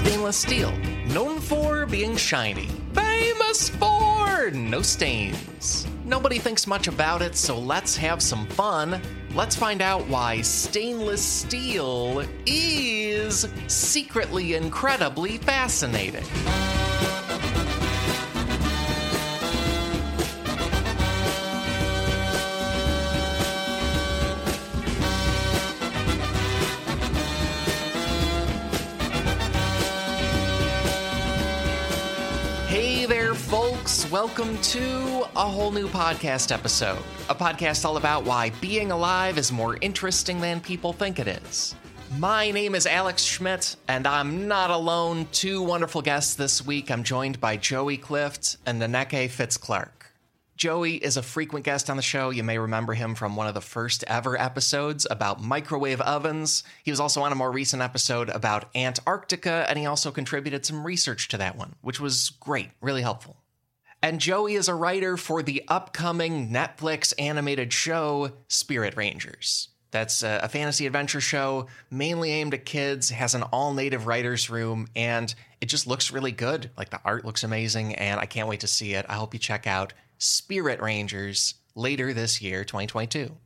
stainless steel, known for being shiny, famous for no stains. Nobody thinks much about it, so let's have some fun. Let's find out why stainless steel is secretly incredibly fascinating. Welcome to a whole new podcast episode. A podcast all about why being alive is more interesting than people think it is. My name is Alex Schmidt, and I'm not alone. Two wonderful guests this week. I'm joined by Joey Clift and Naneke Fitzclark. Joey is a frequent guest on the show. You may remember him from one of the first ever episodes about microwave ovens. He was also on a more recent episode about Antarctica, and he also contributed some research to that one, which was great, really helpful. And Joey is a writer for the upcoming Netflix animated show Spirit Rangers. That's a, fantasy adventure show mainly aimed at kids, has an all native writer's room, and it just looks really good. Like the art looks amazing, and I can't wait to see it. I hope you check out Spirit Rangers later this year, 2022.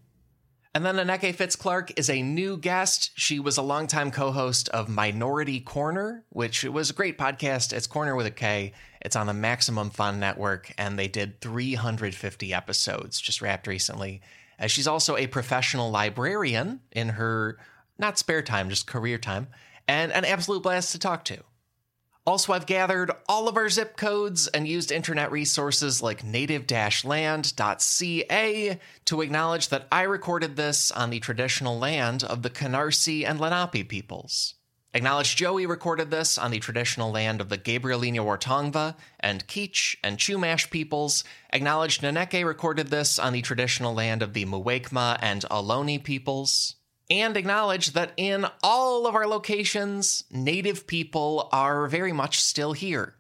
And then Aneke Fitzclark is a new guest. She was a longtime co host of Minority Korner, which was a great podcast. It's Corner with a K. It's on the Maximum Fun Network, and they did 350 episodes just wrapped recently. Uh, she's also a professional librarian in her not spare time, just career time, and an absolute blast to talk to. Also, I've gathered all of our zip codes and used internet resources like native land.ca to acknowledge that I recorded this on the traditional land of the Canarsie and Lenape peoples. Acknowledge Joey recorded this on the traditional land of the Gabrielino Wartongva and Kizh and Chumash peoples. Acknowledge Naneke recorded this on the traditional land of the Muwekma and Ohlone peoples and acknowledge that in all of our locations, Native people are very much still here.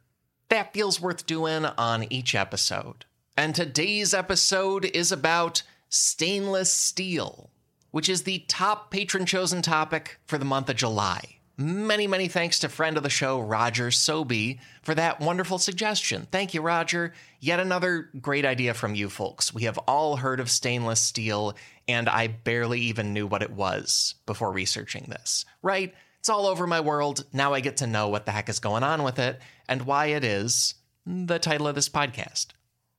That feels worth doing on each episode. And today's episode is about stainless steel, which is the top patron chosen topic for the month of July. Many, many thanks to friend of the show, Roger Sobey, for that wonderful suggestion. Thank you, Roger. Yet another great idea from you folks. We have all heard of stainless steel, and I barely even knew what it was before researching this. Right? It's all over my world. Now I get to know what the heck is going on with it and why it is the title of this podcast.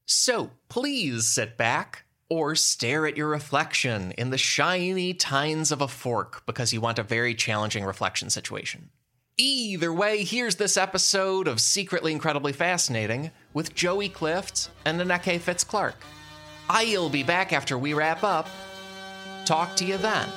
So please sit back or stare at your reflection in the shiny tines of a fork because you want a very challenging reflection situation. Either way, here's this episode of Secretly Incredibly Fascinating with Joey Clift and Naneke Fitzclark. I'll be back after we wrap up. Talk to you then.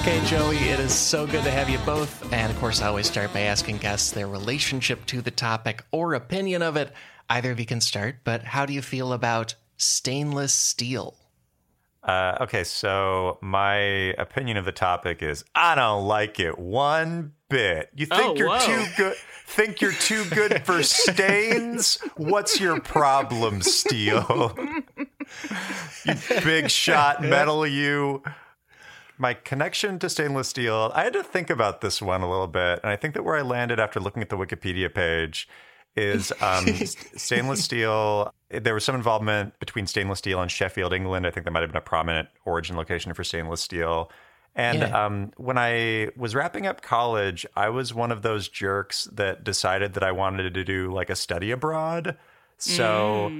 Naneke, Joey, it is so good to have you both. And of course, I always start by asking guests their relationship to the topic or opinion of it. Either of you can start, but how do you feel about stainless steel? Uh, okay, so my opinion of the topic is I don't like it one bit. You think Oh, you're whoa. too good? Think you're too good for stains? What's your problem, Steel? you big shot metal, you. My connection to stainless steel, I had to think about this one a little bit. And I think that where I landed after looking at the Wikipedia page is um, stainless steel. There was some involvement between stainless steel and Sheffield, England. I think that might have been a prominent origin location for stainless steel. And Yeah. um, when I was wrapping up college, I was one of those jerks that decided that I wanted to do like a study abroad. So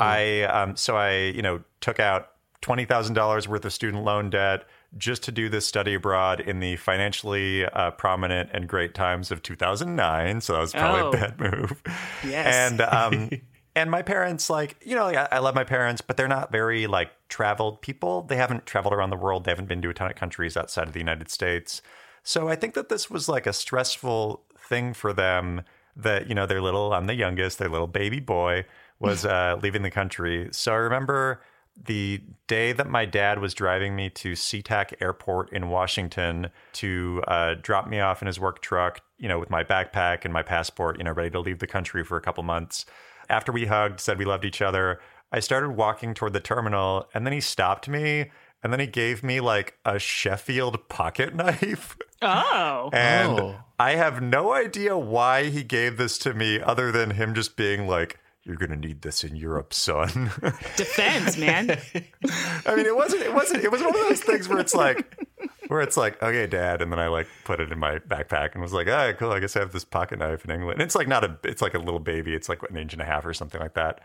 I, um, so I, you know, took out twenty thousand dollars worth of student loan debt just to do this study abroad in the financially uh, prominent and great times of 2009. So that was probably Oh. a bad move. Yes. And um, and my parents, like you know, I, I love my parents, but they're not very like traveled people. They haven't traveled around the world. They haven't been to a ton of countries outside of the United States. So I think that this was like a stressful thing for them. That you know, their little, I'm the youngest, their little baby boy was uh, leaving the country. So I remember the day that my dad was driving me to SeaTac Airport in Washington to uh, drop me off in his work truck, you know, with my backpack and my passport, you know, ready to leave the country for a couple months. After we hugged, said we loved each other, I started walking toward the terminal, and then he stopped me, and then he gave me like a Sheffield pocket knife. Oh. And Oh. I have no idea why he gave this to me other than him just being like, you're going to need this in Europe, son. Defense, man. I mean, it wasn't, it wasn't, it was one of those things where it's like, where it's like, okay, dad. And then I like put it in my backpack and was like, all right, cool. I guess I have this pocket knife in England. And it's like not a, it's like a little baby. It's like an inch and a half or something like that.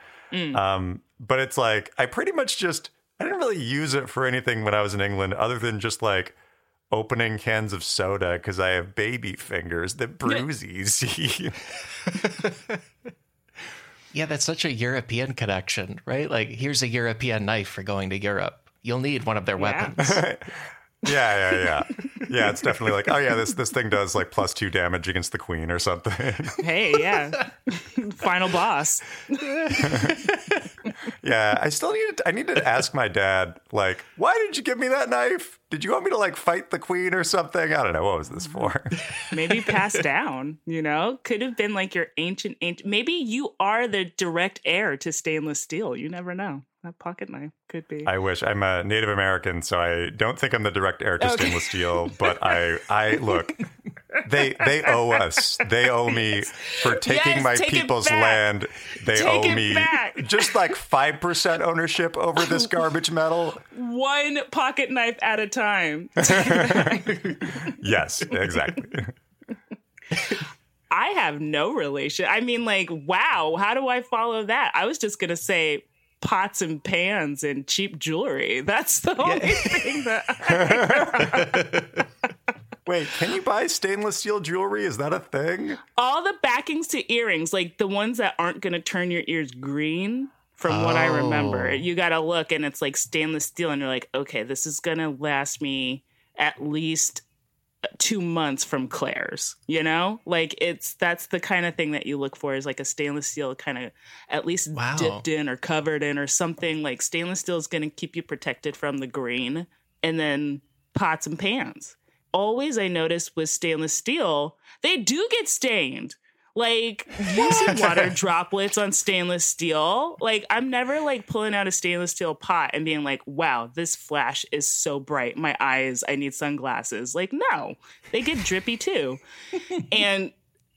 Um, but it's like, I pretty much just, I didn't really use it for anything when I was in England other than just like, opening cans of soda because I have baby fingers that bruise easy. Yeah, that's such a European connection, right? Like, here's a European knife for going to Europe. You'll need one of their Yeah. weapons. yeah, yeah, yeah. Yeah, it's definitely like, oh yeah, this this thing does like plus two damage against the queen or something. Hey, yeah. Final boss. yeah, I still need to, I need to ask my dad, like, why did you give me that knife? Did you want me to like fight the queen or something? I don't know. What was this for? Maybe passed down, you know? Could have been like your ancient, ancient. Maybe you are the direct heir to stainless steel. You never know. That pocket knife could be. I wish I'm a Native American, so I don't think I'm the direct heir to Okay. stainless steel. But I, I look, they they owe us. They owe me for taking Yes, my take people's land. They Take owe me back. just like five percent ownership over this garbage metal. One pocket knife at a time. Yes, exactly. I have no relation. I mean, like, wow, how do I follow that? I was just gonna say pots and pans and cheap jewelry. That's the only thing that Wait, can you buy stainless steel jewelry? Is that a thing? all the backings to earrings, like the ones that aren't gonna turn your ears green. From what I remember, Oh. you gotta look and it's like stainless steel, and you're like, okay, this is gonna last me at least two months from Claire's, you know? Like it's that's the kind of thing that you look for is like a stainless steel kind of at least Wow. dipped in or covered in or something. Like stainless steel is gonna keep you protected from the green. And then pots and pans. Always I noticed with stainless steel, they do get stained. Like see water droplets on stainless steel. Like I'm never like pulling out a stainless steel pot and being like, "Wow, this flash is so bright. My eyes, I need sunglasses." Like no, they get drippy too. and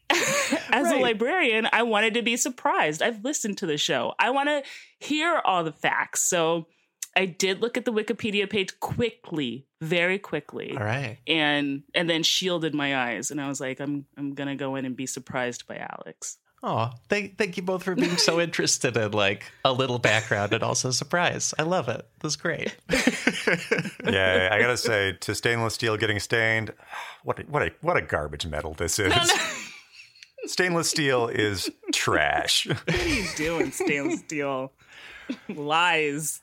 as a librarian, I wanted to be surprised. I've listened to the show. I want to hear all the facts. So I did look at the Wikipedia page quickly, very quickly All right. and and then shielded my eyes and i was like i'm i'm gonna go in and be surprised by alex Oh, thank, thank you both for being so interested in like a little background and also surprise. I love it. This is great. Yeah, I gotta say, to stainless steel getting stained, what a, what a what a garbage metal this is. Stainless steel is trash. what are you doing stainless steel lies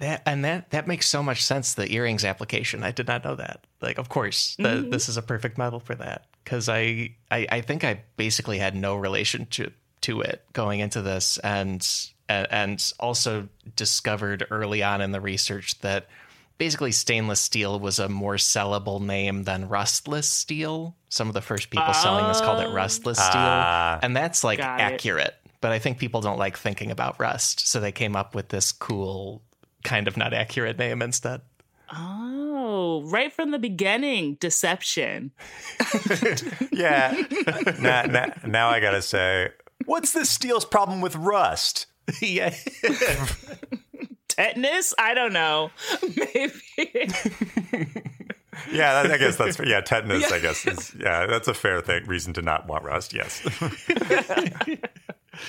That and that that makes so much sense. The earrings application. I did not know that. Like, of course, the, this is a perfect model for that. Because I, I I think I basically had no relation to to it going into this, and and also discovered early on in the research that basically stainless steel was a more sellable name than rustless steel. Some of the first people selling this called it rustless steel, Ah. and that's like Got it. accurate. But I think people don't like thinking about rust, so they came up with this cool kind of not accurate name instead. oh right from the beginning deception Yeah. now, now, now I gotta say, what's this steel's problem with rust? yeah. tetanus i don't know maybe Yeah, that, I guess that's yeah. Tetanus, I guess, is, yeah, that's a fair thing. Reason to not want rust. Yes.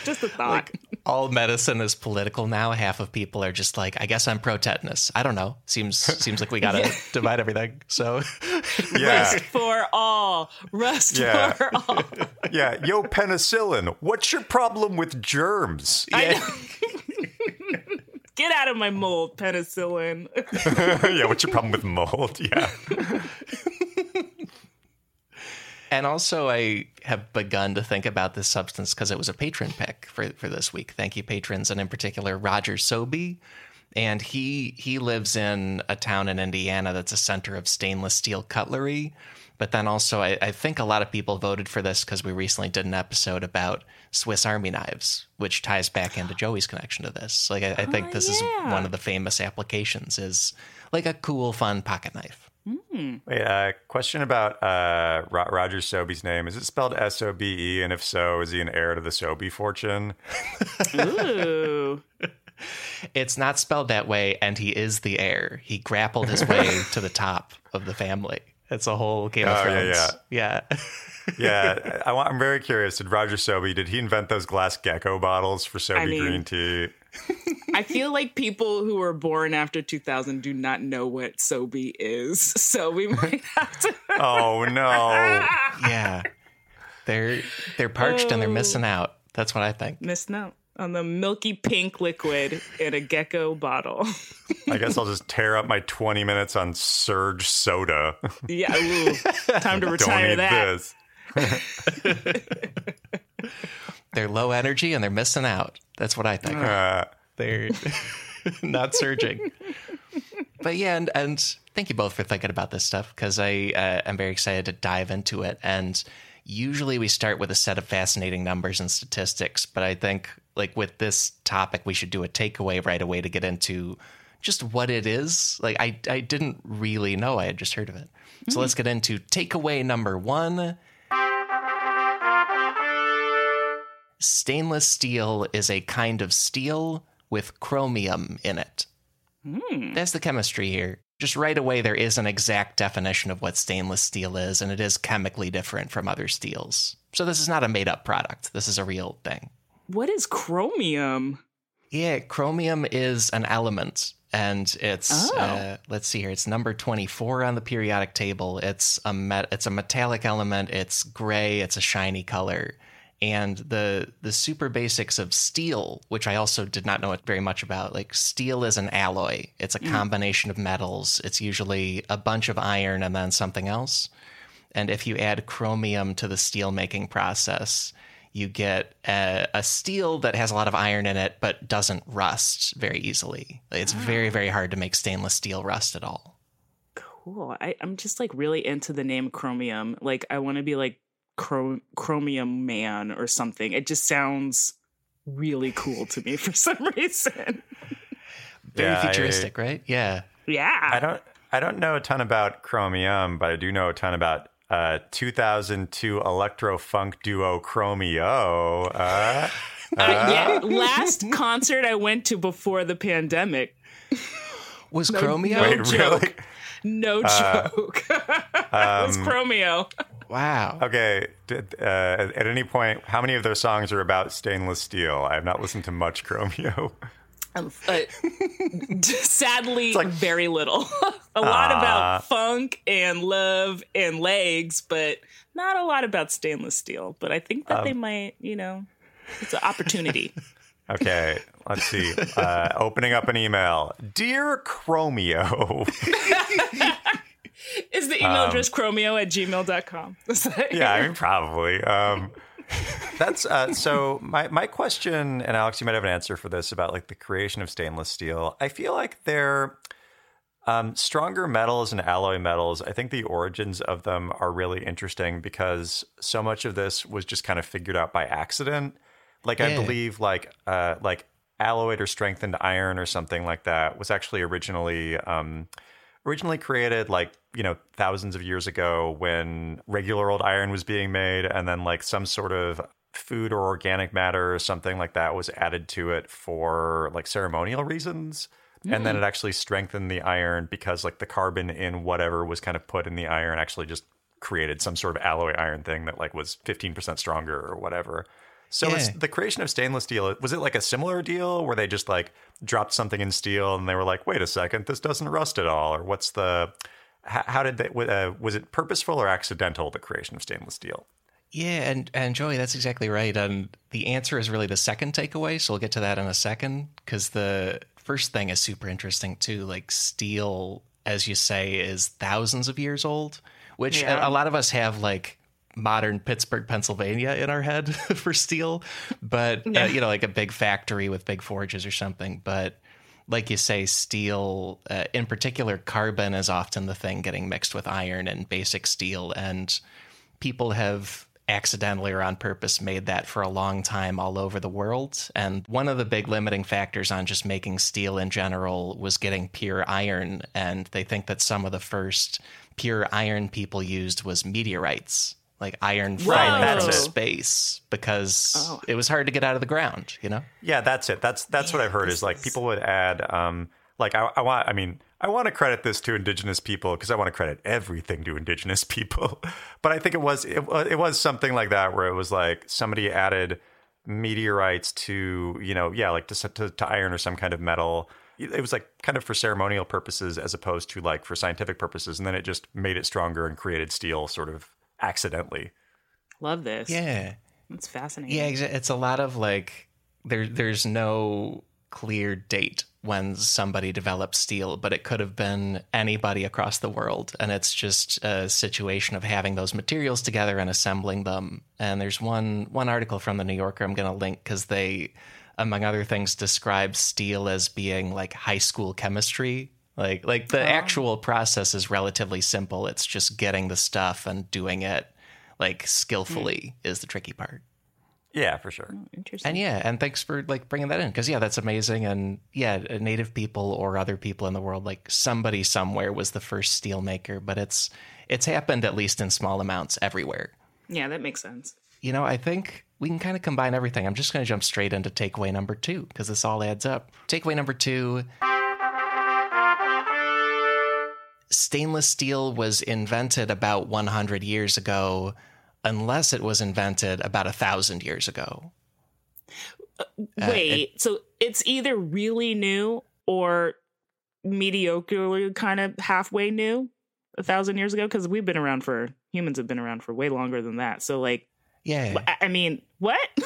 just a thought All medicine is political now. Half of people are just like, I guess I'm pro tetanus. I don't know. Seems seems like we gotta divide everything. So Yeah. rust for all Rest Yeah. for all Yeah. Yo, penicillin. What's your problem with germs? I know. get out of my mold penicillin yeah. What's your problem with mold? Yeah. And also, I have begun to think about this substance because it was a patron pick for, for this week. Thank you, patrons, and in particular, Roger Sobey. and he he lives in a town in Indiana that's a center of stainless steel cutlery. But then also, I, I think a lot of people voted for this because we recently did an episode about Swiss Army knives, which ties back into Joey's connection to this. Like, I, I think Oh, this is yeah. one of the famous applications. Is like a cool, fun pocket knife. Wait, uh, question about uh, Ro- Roger Sobey's name. Is it spelled S O B E? And if so, is he an heir to the Sobey fortune? Ooh. It's not spelled that way, and he is the heir. He grappled his way to the top of the family. It's a whole Game of Oh, yeah, Thrones. Yeah, Yeah, I, want- I'm very curious. Did Roger Sobey, did he invent those glass gecko bottles for SoBe I mean- green tea? I feel like people who were born after 2000 do not know what Sobe is. So we might have to. Oh, no. yeah. They're they're parched and they're Oh. missing out. That's what I think. Missing out on the milky pink liquid in a gecko bottle. I guess I'll just tear up my 20 minutes on Surge soda. yeah, ooh, time to Don't retire need that. this. They're low energy and they're missing out. That's what I think. Uh, They're not surging. But yeah, and, and thank you both for thinking about this stuff because I uh, am very excited to dive into it. And usually we start with a set of fascinating numbers and statistics, but I think like with this topic, we should do a takeaway right away to get into just what it is. Like I I didn't really know. I had just heard of it. So let's get into takeaway number one. Stainless steel is a kind of steel with chromium in it. That's the chemistry here. Just right away, there is an exact definition of what stainless steel is, and it is chemically different from other steels. So, this is not a made up product. This is a real thing. What is chromium? Yeah, chromium is an element, and it's Oh. uh, let's see here. It's number twenty four on the periodic table. It's a met, it's a metallic element. It's gray. It's a shiny color, and the the super basics of steel, which I also did not know very much about. Like steel is an alloy. It's a mm. combination of metals. It's usually a bunch of iron and then something else. And if you add chromium to the steel making process, you get a, a steel that has a lot of iron in it, but doesn't rust very easily. It's ah. very, very hard to make stainless steel rust at all. Cool. I, I'm just like really into the name chromium. Like I want to be like Chro- chromium man or something. It just sounds really cool to me for some reason. Very Yeah, I- futuristic, right? Yeah. Yeah. I don't I don't know a ton about Chromium, but I do know a ton about uh, 2002 electro funk duo Chromeo. Uh, Uh, yeah. Last concert I went to before the pandemic. Was No- chromium? no wait, joke. really? No joke. it was Chromeo. Wow. Okay. Did, uh, at any point, how many of their songs are about stainless steel? I have not listened to much Chromeo. Um, uh, sadly, like- very little. a lot about funk and love and legs, but not a lot about stainless steel. But I think that they might, you know, it's an opportunity. Okay, let's see. Uh, opening up an email. Dear Chromeo. Is the email address chromeo at gmail.com? yeah, I mean, probably. Um, that's uh, so. My my question, and Alex, you might have an answer for this about like the creation of stainless steel. I feel like they're um, stronger metals and alloy metals. I think the origins of them are really interesting because so much of this was just kind of figured out by accident. Like I believe, like uh, like alloyed or strengthened iron or something like that was actually originally. Um, originally created like you know thousands of years ago when regular old iron was being made and then like some sort of food or organic matter or something like that was added to it for like ceremonial reasons. And then mm. it actually strengthened the iron because like the carbon in whatever was kind of put in the iron actually just created some sort of alloy iron thing that like was 15% stronger or whatever so Yeah. it's the creation of stainless steel. Was it like a similar deal where they just like dropped something in steel and they were like, "Wait a second, this doesn't rust at all," or what's the? How, how did they? Uh, was it purposeful or accidental? The creation of stainless steel. Yeah, and and Joey, that's exactly right. And the answer is really the second takeaway. So we'll get to that in a second because the first thing is super interesting too. Like steel, as you say, is thousands of years old, which Yeah. a, a lot of us have like modern Pittsburgh, Pennsylvania in our head for steel, but uh, you know, like a big factory with big forges or something. But like you say, steel, uh, in particular, carbon is often the thing getting mixed with iron and basic steel. And people have accidentally or on purpose made that for a long time all over the world. And one of the big limiting factors on just making steel in general was getting pure iron. And they think that some of the first pure iron people used was meteorites. Like iron falling out of space because Oh. it was hard to get out of the ground, you know? Yeah, that's it. That's that's what I've heard is like people would add um like I, I want I mean I want to credit this to indigenous people because I want to credit everything to indigenous people. But I think it was it, it was something like that where it was like somebody added meteorites to, you know, yeah, like to, to to iron or some kind of metal. It was like kind of for ceremonial purposes as opposed to like for scientific purposes and then it just made it stronger and created steel sort of accidentally. Love this. Yeah. It's fascinating. Yeah, it's a lot of like there there's no clear date when somebody developed steel, but it could have been anybody across the world and it's just a situation of having those materials together and assembling them. And there's one one article from the New Yorker I'm going to link cuz they among other things describe steel as being like high school chemistry. Like like the actual process is relatively simple. It's just getting the stuff and doing it like skillfully is the tricky part. Yeah, for sure. Interesting. And yeah, and thanks for like bringing that in because yeah, that's amazing. And yeah, uh, native people or other people in the world, like somebody somewhere was the first steel maker, but it's it's happened at least in small amounts everywhere. yeah, that makes sense. You know, I think we can kind of combine everything. I'm just going to jump straight into takeaway number two because this all adds up. Takeaway number two. Stainless steel was invented about 100 years ago, unless it was invented about a thousand years ago. Uh, Wait, so it's either really new or mediocrely kind of halfway new a thousand years ago? Because we've been around for humans have been around for way longer than that. So like, Yeah. I mean, what?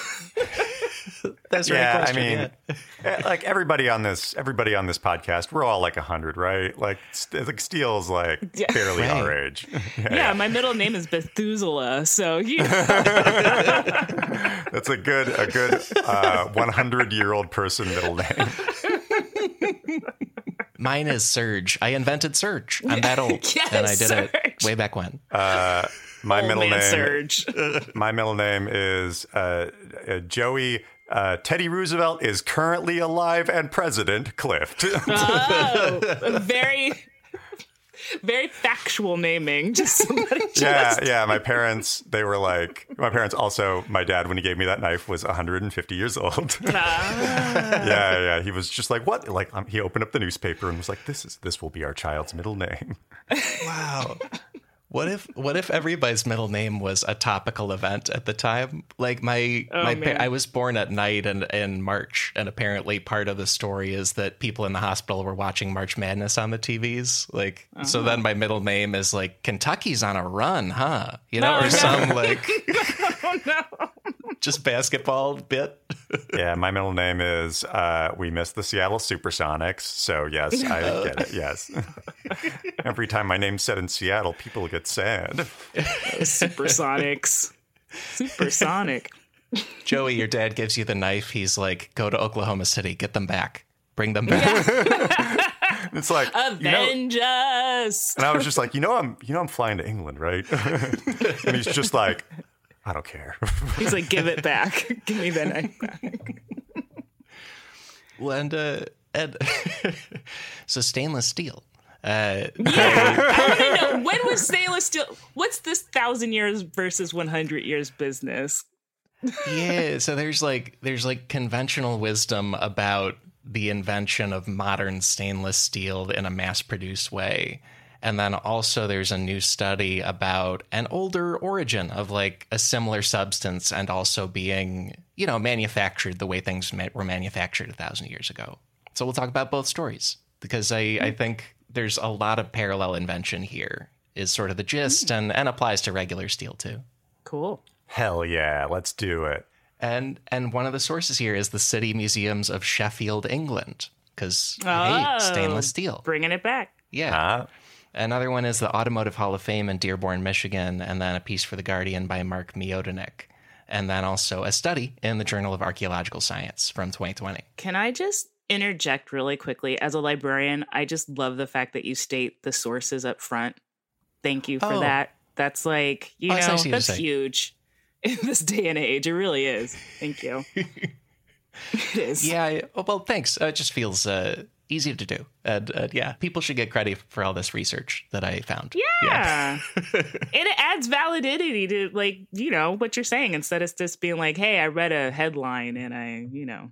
That's the right yeah, I mean, yeah. eh, like everybody on this, everybody on this podcast, we're all like hundred, right? Like, st- like Steele's like Yeah. barely Right. our age. yeah, my middle name is Bethuselah. So you that's a good, a good one hundred year old person middle name. Mine is Surge. I invented Surge. I'm that old, Yes, and I did it way back when. Uh, my Old middle name, Surge. my middle name is uh, uh, Joey. Uh, Teddy Roosevelt is currently alive and President Clift. Oh, very, very factual naming. Just somebody just. yeah, yeah. My parents, they were like, my parents also, my dad, when he gave me that knife, was 150 years old. Ah. yeah, yeah. He was just like, what? Like, um, he opened up the newspaper and was like, this is, this will be our child's middle name. Wow. What if what if everybody's middle name was a topical event at the time? Like my Oh, my man. I was born at night and in March, and apparently part of the story is that people in the hospital were watching March Madness on the TVs. Like so, then my middle name is like Kentucky's on a run, huh? You know, Oh, or no. some like oh no. Just basketball bit. yeah, my middle name is, uh, we miss the Seattle Supersonics. So, yes, I get it. Yes. Every time my name's said in Seattle, people get sad. Supersonics. Supersonic. Joey, your dad gives you the knife. He's like, go to Oklahoma City, get them back, bring them back. It's like, you know, us. and I was just like, you know, I'm, you know, I'm flying to England, right? and he's just like, I don't care. He's like, give it back. Give me the knife back. Well, and uh, and so stainless steel. Uh, Yeah. I want to know when was stainless steel? What's this thousand years versus 100 years business? yeah, so there's like there's like conventional wisdom about the invention of modern stainless steel in a mass-produced way. And then also there's a new study about an older origin of like a similar substance and also being, you know, manufactured the way things were manufactured a thousand years ago. So we'll talk about both stories because I, I mm-hmm. think there's a lot of parallel invention here is sort of the gist mm. and, and applies to regular steel too. Cool. Hell yeah, let's do it. And and one of the sources here is the City Museums of Sheffield, England, because hey, Oh. stainless steel. Bringing it back. Yeah. Huh? Another one is the Automotive Hall of Fame in Dearborn, Michigan, and then a piece for the Guardian by Mark Miodownik, and then also a study in the Journal of Archaeological Science from 2020. Can I just interject really quickly? As a librarian, I just love the fact that you state the sources up front. Thank you for Oh. that. That's like, you Oh, know, nice of you to that's huge in this day and age. It really is. Thank you. it is. Yeah. Oh, well, thanks. Uh, it just feels uh, easy to do. And uh, yeah, people should get credit for all this research that I found. Yeah. and it adds validity to like, you know, what you're saying instead of just being like, hey, I read a headline and I, you know.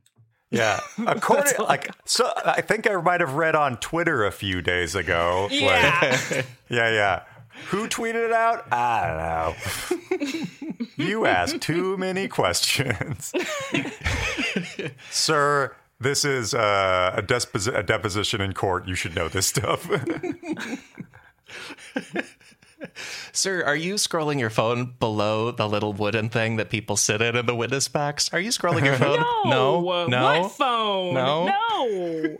Yeah, according like so, I think I might have read on Twitter a few days ago. like- Yeah. yeah, yeah. Who tweeted it out? I don't know. you ask too many questions, sir. This is uh, a, deposi- a deposition in court. You should know this stuff. Sir, are you scrolling your phone below the little wooden thing that people sit in in the witness box? Are you scrolling your phone? No. no, no. What phone? No? No.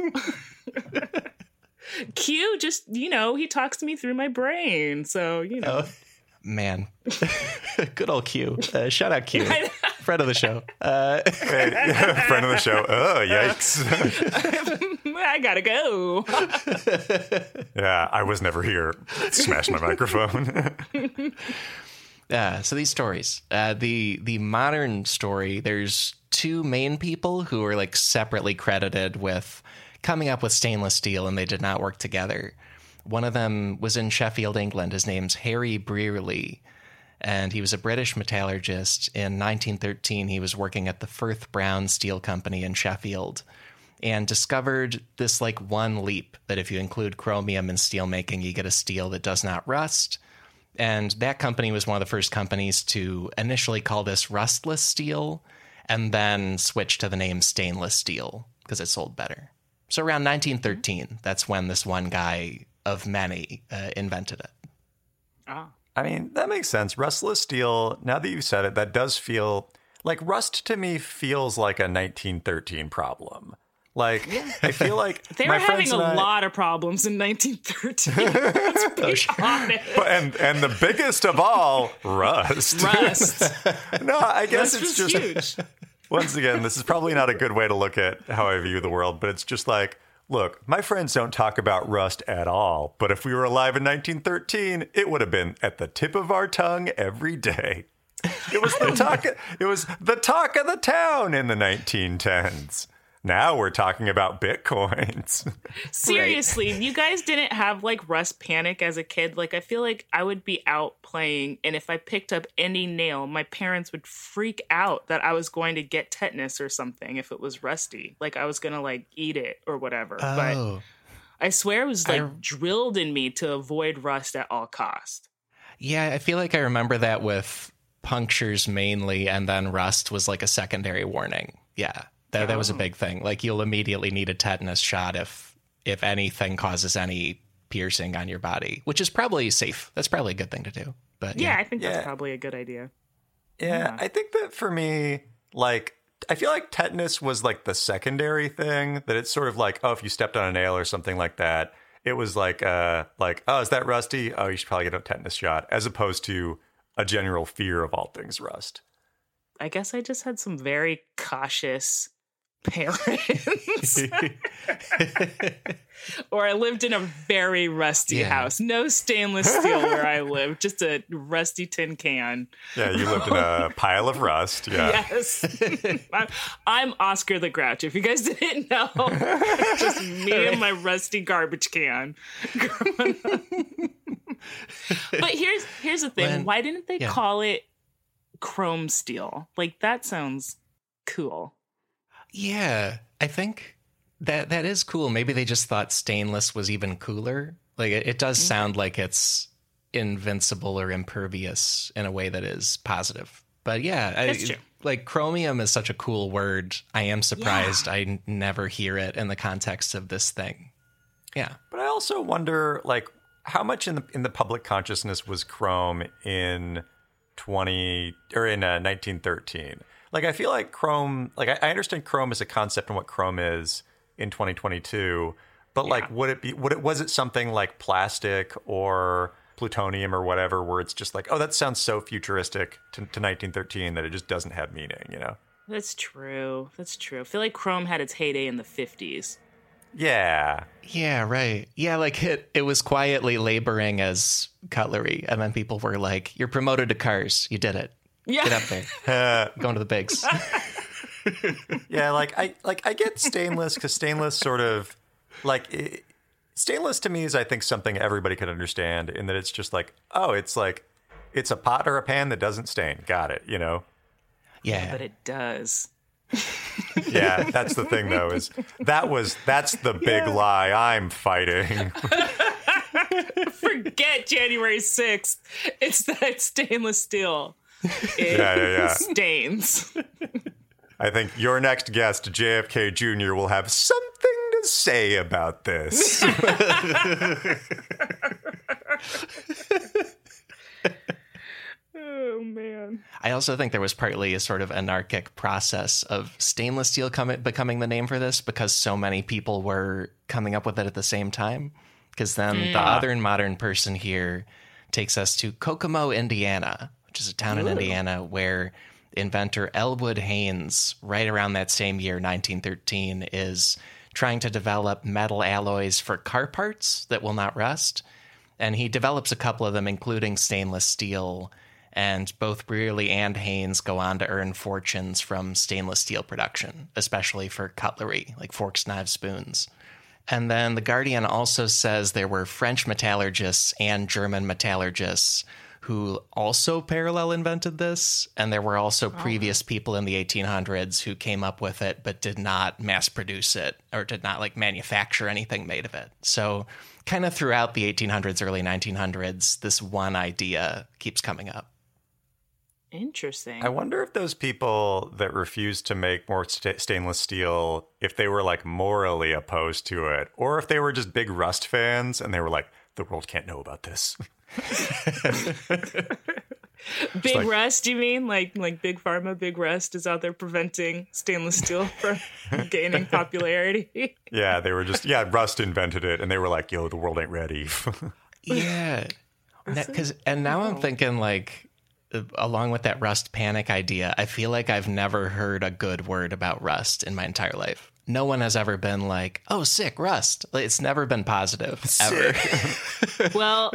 Q just, you know, he talks to me through my brain. So, you know. Oh, man, good old Q. Uh, shout out Q, friend of the show. Uh, friend of the show. Oh, yikes. I gotta go. yeah, I was never here. Smash my microphone. Uh, so these stories, uh, the the modern story, there's two main people who are like separately credited with coming up with stainless steel, and they did not work together. One of them was in Sheffield, England. His name's Harry Brearley, and he was a British metallurgist. In 1913, he was working at the Firth Brown Steel Company in Sheffield, and discovered this like one leap that if you include chromium in steel making, you get a steel that does not rust. And that company was one of the first companies to initially call this rustless steel and then switch to the name stainless steel because it sold better. So around 1913, that's when this one guy of many uh, invented it. Oh. I mean, that makes sense. Rustless steel, now that you've said it, that does feel like rust to me feels like a 1913 problem. Like, I feel like They my were having friends a lot of problems in 1913. Let's be honest. But- and and the biggest of all, rust. Rust. no, I guess Rust it's was just huge. once again, this is probably not a good way to look at how I view the world, but it's just like, look, my friends don't talk about rust at all. But if we were alive in 1913, it would have been at the tip of our tongue every day. It was the talk. It was the talk of the town in the 1910s. Now we're talking about bitcoins. Seriously, you guys didn't have like rust panic as a kid. Like I feel like I would be out playing and if I picked up any nail, my parents would freak out that I was going to get tetanus or something if it was rusty. Like I was going to like eat it or whatever. But Oh, I swear it was like I- drilled in me to avoid rust at all cost. yeah, I feel like I remember that with punctures mainly, and then rust was like a secondary warning. Yeah, that, that was a Oh. big thing. Like you'll immediately need a tetanus shot if if anything causes any piercing on your body, which is probably safe. That's probably a good thing to do. But Yeah, yeah, I think Yeah. that's probably a good idea. Yeah, I think that for me, like, I feel like tetanus was like the secondary thing. That it's sort of like, oh, if you stepped on a nail or something like that, it was like, uh, like, oh, is that rusty? Oh, you should probably get a tetanus shot, as opposed to a general fear of all things rust. I guess I just had some very cautious parents. or I lived in a very rusty Yeah. house. No stainless steel where I lived, just a rusty tin can. Yeah, you lived in a pile of rust. Yeah. Yes. I'm, I'm Oscar the Grouch. If you guys didn't know, just me and my rusty garbage can. but here's here's the thing. When- Why didn't they yeah. call it chrome steel? Like that sounds cool. Yeah, I think that that is cool. Maybe they just thought stainless was even cooler. Like it, it does sound like it's invincible or impervious in a way that is positive. But yeah, I, like chromium is such a cool word. I am surprised I n- never hear it in the context of this thing. Yeah. But I also wonder, like, how much in the in the public consciousness was Chrome in twenty or in uh, nineteen thirteen? Like, I feel like Chrome, like, I, I understand Chrome as a concept and what Chrome is in twenty twenty two, but like, would it be? Would it was it something like plastic or plutonium or whatever, where it's just like, oh, that sounds so futuristic to, to nineteen thirteen that it just doesn't have meaning, you know? That's true. That's true. I feel like chrome had its heyday in the 50s. Yeah. Yeah, right. Yeah, like it it was quietly laboring as cutlery, and then people were like, "You're promoted to cars. You did it. Yeah. Get up there. Uh, Going to the bigs." yeah, like I like I get stainless because stainless sort of like it, stainless to me is I think something everybody could understand in that it's just like oh it's like it's a pot or a pan that doesn't stain. Got it. You know. Yeah. But it does. Yeah, that's the thing though is that was that's the big lie I'm fighting. Forget January 6th. It's that stainless steel. It Yeah, yeah, yeah. stains. I think your next guest, JFK Jr., will have something to say about this. Oh, man. I also think there was partly a sort of anarchic process of stainless steel coming becoming the name for this because so many people were coming up with it at the same time. Because then the mm. other modern person here takes us to Kokomo, Indiana, which is a town in Indiana where inventor Elwood Haynes, right around that same year, 1913, is trying to develop metal alloys for car parts that will not rust. And he develops a couple of them, including stainless steel. And both Brearley and Haynes go on to earn fortunes from stainless steel production, especially for cutlery, like forks, knives, spoons. And then The Guardian also says there were French metallurgists and German metallurgists who also parallel invented this. And there were also oh. previous people in the 1800s who came up with it, but did not mass produce it or did not like manufacture anything made of it. So, kind of throughout the 1800s, early 1900s, this one idea keeps coming up. Interesting. I wonder if those people that refused to make more sta stainless steel, if they were like morally opposed to it, or if they were just big Rust fans and they were like, the world can't know about this. Big like- Rust, you mean? Like like Big Pharma, Big Rust is out there preventing stainless steel from gaining popularity. yeah, they were just, yeah, Rust invented it and they were like, yo, the world ain't ready. Yeah. Because and now I'm thinking like uh, along with that rust panic idea, I feel like I've never heard a good word about rust in my entire life. No one has ever been like, "Oh, sick rust." It's never been positive ever. well,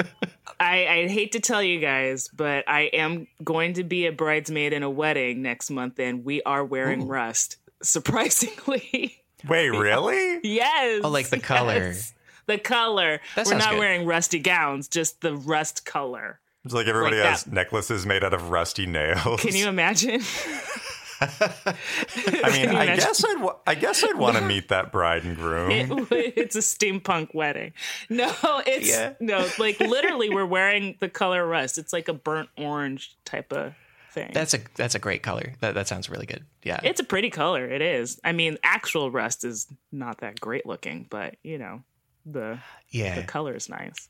I, I hate to tell you guys, but I am going to be a bridesmaid in a wedding next month, and we are wearing rust. Surprisingly, Wait, really? yes. Oh, like the color. Yes. The color. That We're not good. wearing rusty gowns, just the rust color. It's like everybody Like has that. necklaces made out of rusty nails. Can you imagine? I mean, I imagine? guess I'd, I guess I'd want to meet that bride and groom. It- it's a steampunk wedding. No, it's Yeah. no, like literally we're wearing the color rust. It's like a burnt orange type of thing. That's a that's a great color. That that sounds really good. Yeah. it's a pretty color. It is. I mean, actual rust is not that great looking, but you know, the the yeah. color is nice.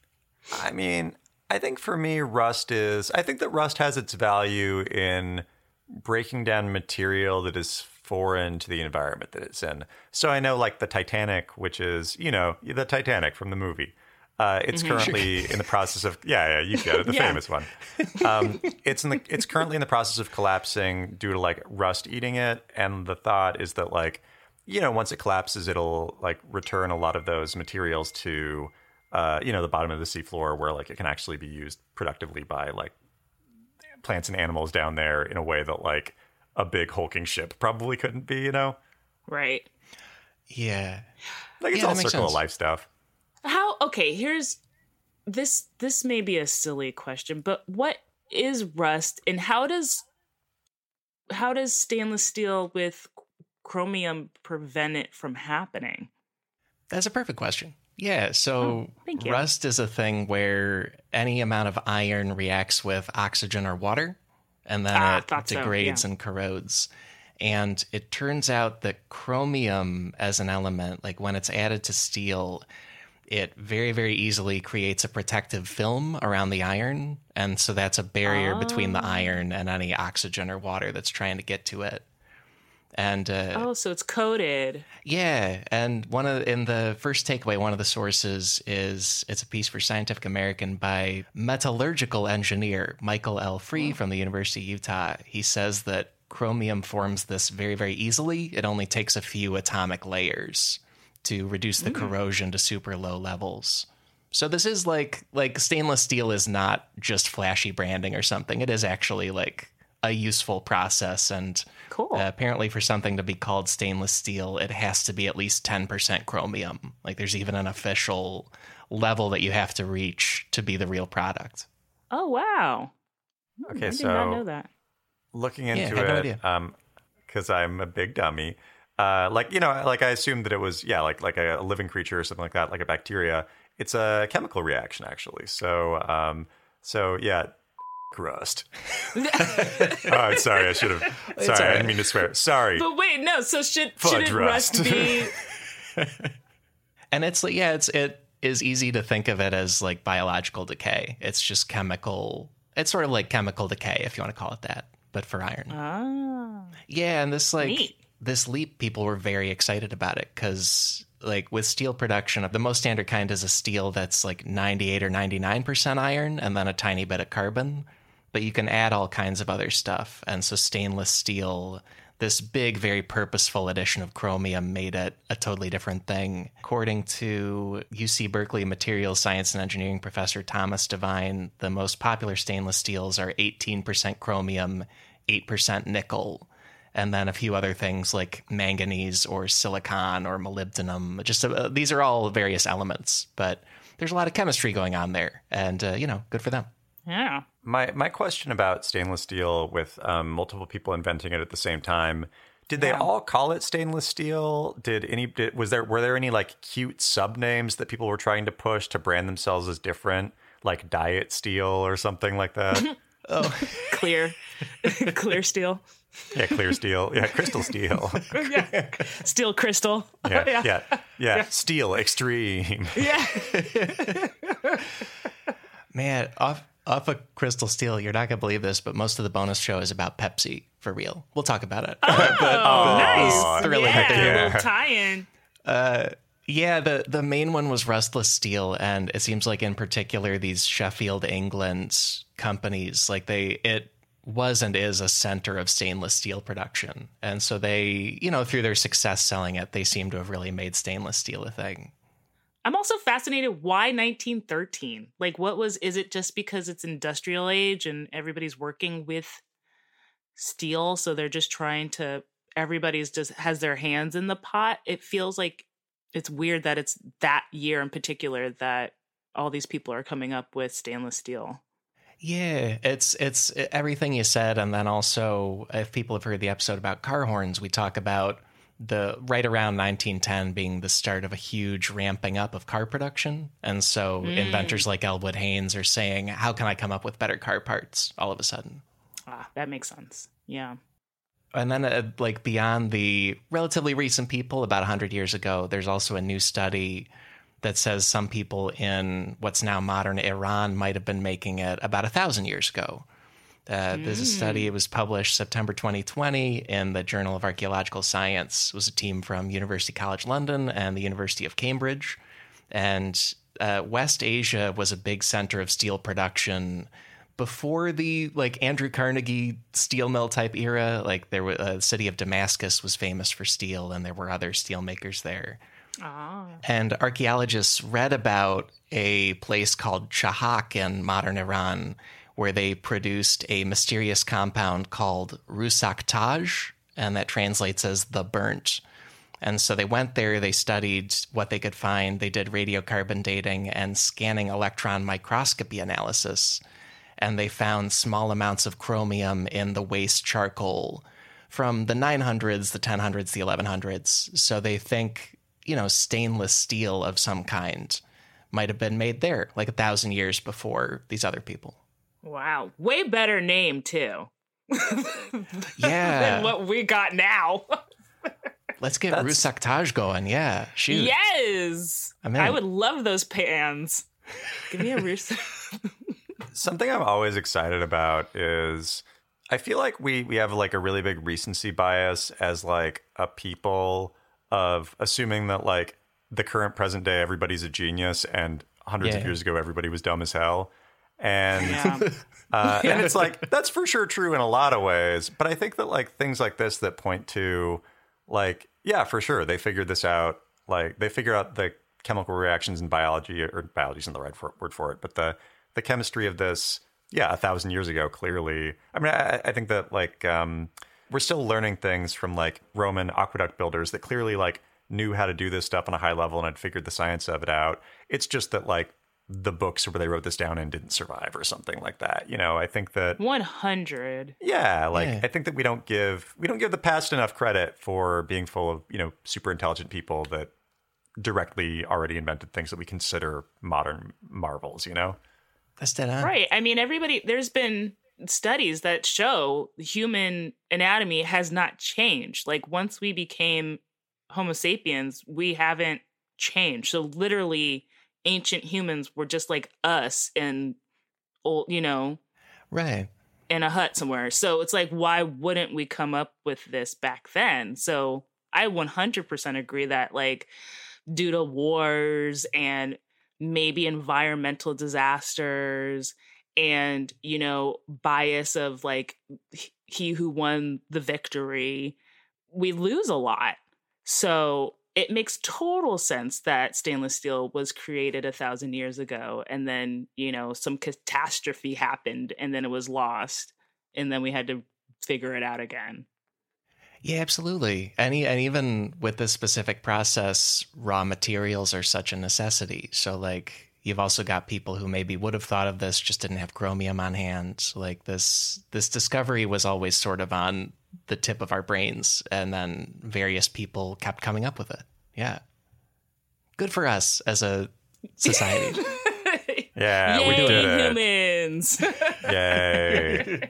I mean, I think for me, Rust is. I think that Rust has its value in breaking down material that is foreign to the environment that it's in. So I know, like the Titanic, which is you know the Titanic from the movie. Uh, it's currently in the process of yeah yeah you get it the Yeah. famous one. Um, it's in the it's currently in the process of collapsing due to like rust eating it, and the thought is that like you know once it collapses it'll like return a lot of those materials to uh, you know the bottom of the seafloor where like it can actually be used productively by like plants and animals down there in a way that like a big hulking ship probably couldn't be you know Right. Yeah. like it's Yeah, all that makes circle of life stuff How okay, here's this this may be a silly question, but what is rust and how does how does stainless steel with chromium prevent it from happening? That's a perfect question. Yeah, so Oh, rust is a thing where any amount of iron reacts with oxygen or water, and then Ah, it thought so, degrades yeah. and corrodes. And it turns out that chromium as an element, like when it's added to steel, it very, very easily creates a protective film around the iron. And so that's a barrier between the Oh. iron and any oxygen or water that's trying to get to it. And uh, Oh, so it's coated. yeah, and one of in the first takeaway, one of the sources is it's a piece for Scientific American by metallurgical engineer Michael L. Free from the University of Utah. He says that chromium forms this very, very easily. It only takes a few atomic layers to reduce the corrosion to super low levels. So this is like like stainless steel is not just flashy branding or something. It is actually like a useful process and Cool. uh, apparently for something to be called stainless steel, it has to be at least 10% chromium. Like there's even an official level that you have to reach to be the real product. oh wow. Okay, I did so not know that. looking Yeah, into had no it, um, because I'm a big dummy. Uh, like you know, like I assumed that it was yeah, like like a living creature or something like that, like a bacteria. It's a chemical reaction actually. So um, so yeah, rust. oh, sorry, I should have. Sorry, I didn't mean to swear. Sorry. But wait, no. So should Fudge shouldn't rust. rust be? And it's like yeah, it's it is easy to think of it as like biological decay. It's just chemical. It's sort of like chemical decay if you want to call it that, but for iron. ah. Yeah, and this like Neat. this leap, people were very excited about it because like with steel production, of the most standard kind is a steel that's like ninety eight or ninety nine percent iron, and then a tiny bit of carbon. But you can add all kinds of other stuff, and so stainless steel. This big, very purposeful addition of chromium made it a totally different thing. According to UC Berkeley materials science and engineering professor Thomas Devine, the most popular stainless steels are 18% chromium, 8% nickel, and then a few other things like manganese or silicon or molybdenum. Just uh, these are all various elements, but there's a lot of chemistry going on there, and uh, you know, good for them. Yeah. My my question about stainless steel with um, multiple people inventing it at the same time. Did they all call it stainless steel? Did any did, was there were there any like cute sub names that people were trying to push to brand themselves as different, like diet steel or something like that? Oh, clear, clear steel. yeah, clear steel. Yeah, crystal steel. yeah. Steel crystal. Yeah, yeah. yeah, yeah, Steel extreme. Yeah. Man, off off of Crystal Steel, you're not gonna believe this, but most of the bonus show is about Pepsi for real. We'll talk about it. Oh, nice. thrilling yeah, that they a do. little tie-in. Uh, yeah, the the main one was Restless Steel, and it seems like in particular these Sheffield, England companies, like they it was and is a center of stainless steel production, and so they, you know, through their success selling it, they seem to have really made stainless steel a thing. I'm also fascinated why 1913? Like what was is it just because it's industrial age and everybody's working with steel so they're just trying to everybody's just has their hands in the pot? It feels like it's weird that it's that year in particular that all these people are coming up with stainless steel. Yeah, it's it's everything you said, and then also if people have heard the episode about car horns, we talk about the right around 1910 being the start of a huge ramping up of car production, and so inventors like Elwood Haynes are saying, "How can I come up with better car parts?" All of a sudden, Ah, that makes sense. Yeah. and then uh, like beyond the relatively recent people, about 100 years ago, there's also a new study that says some people in what's now modern Iran might have been making it about a thousand years ago. Uh, There's a study. It was published September 2020 in the Journal of Archaeological Science. It was a team from University College London and the University of Cambridge, and uh, West Asia was a big center of steel production before the like Andrew Carnegie steel mill type era. Like there was uh, the city of Damascus was famous for steel, and there were other steel makers there. Ah. And archaeologists read about a place called Chahak in modern Iran, where they produced a mysterious compound called Rusaktaj, and that translates as the burnt. And so they went there, they studied what they could find, they did radiocarbon dating and scanning electron microscopy analysis. And they found small amounts of chromium in the waste charcoal from the 900s, the 1000s, the 1100s. So they think, you know, stainless steel of some kind might have been made there like a thousand years before these other people. Wow. Way better name too Yeah. than what we got now. Let's get Rusaktaj going. Yeah. Shoot. yes. I'm in. I would love those pans. Give me a Russo. Something I'm always excited about is I feel like we we have like a really big recency bias as like a people of assuming that like the current present day everybody's a genius and hundreds of Yeah. years ago everybody was dumb as hell. And Yeah. uh, and it's like that's for sure true in a lot of ways. But I think that like things like this that point to like yeah, for sure they figured this out. Like they figure out the chemical reactions in biology, or biology isn't the right for, word for it, but the the chemistry of this. Yeah, a thousand years ago, clearly. I mean, I, I think that like um, we're still learning things from like Roman aqueduct builders that clearly like knew how to do this stuff on a high level and had figured the science of it out. It's just that like the books where they wrote this down and didn't survive or something like that. You know, I think that 100. yeah, like Yeah. I think that we don't give we don't give the past enough credit for being full of, you know, super intelligent people that directly already invented things that we consider modern marvels, you know? That's dead on. Right. I mean, everybody, there's been studies that show human anatomy has not changed. Like, once we became Homo sapiens, we haven't changed. So, literally, ancient humans were just like us and, old, you know, Right. in a hut somewhere. So, it's like, why wouldn't we come up with this back then? So, I 100% agree that, like, due to wars and maybe environmental disasters and you know bias of like he who won the victory we lose a lot so it makes total sense that stainless steel was created a thousand years ago and then you know some catastrophe happened and then it was lost and then we had to figure it out again Yeah, absolutely. And, and even with this specific process, raw materials are such a necessity. So, like, you've also got people who maybe would have thought of this, just didn't have chromium on hand. Like, this this discovery was always sort of on the tip of our brains, and then various people kept coming up with it. Yeah, good for us as a society. Yeah, Yay, we did it. humans Yay.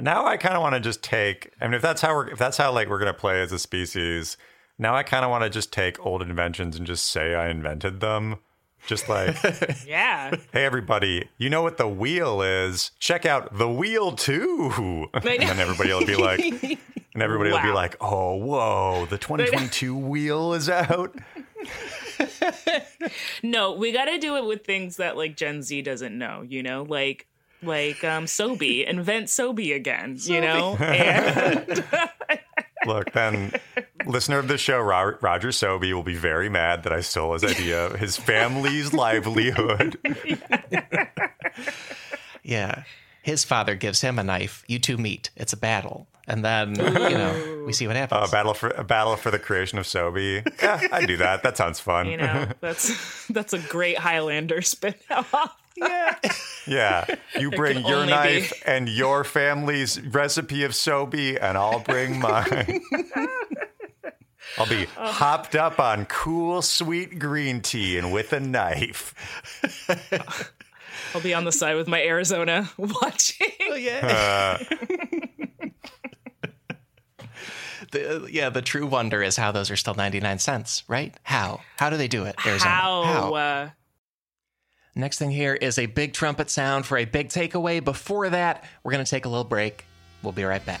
now I kind of want to just take I mean if that's how we're if that's how like we're going to play as a species, now I kind of want to just take old inventions and just say I invented them. Just like, yeah hey everybody, you know what the wheel is? Check out the wheel too. and then everybody will be like and everybody will be like, "Oh, whoa, the 2022 wheel is out." No, we got to do it with things that like Gen Z doesn't know, you know, like like um SoBe, invent SoBe again, you know. And Look, then listener of the show, Roger Sobey, will be very mad that I stole his idea, of his family's livelihood. yeah, his father gives him a knife. You two meet. It's a battle, and then you know we see what happens. A battle for a battle for the creation of SoBe. Yeah, I do that. That sounds fun. you know, that's that's a great Highlander spin-off. Yeah, you bring your knife be- and your family's recipe of SoBe, and I'll bring mine. I'll be Oh. hopped up on cool, sweet green tea and with a knife. I'll be on the side with my Arizona watching. Oh, yeah. Uh, the, yeah, the true wonder is how those are still 99 cents, right? How? How do they do it? Arizona. How? Uh, Next thing here is a big trumpet sound for a big takeaway. Before that, we're going to take a little break. We'll be right back.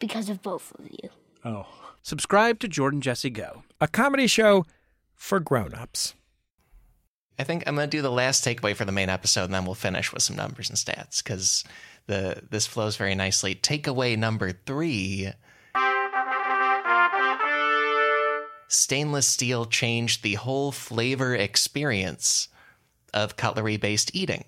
Because of both of you. Oh. Subscribe to Jordan Jesse Go. A comedy show for grown-ups. I think I'm going to do the last takeaway for the main episode, and then we'll finish with some numbers and stats because the this flows very nicely. Takeaway number three: stainless steel changed the whole flavor experience of cutlery-based eating.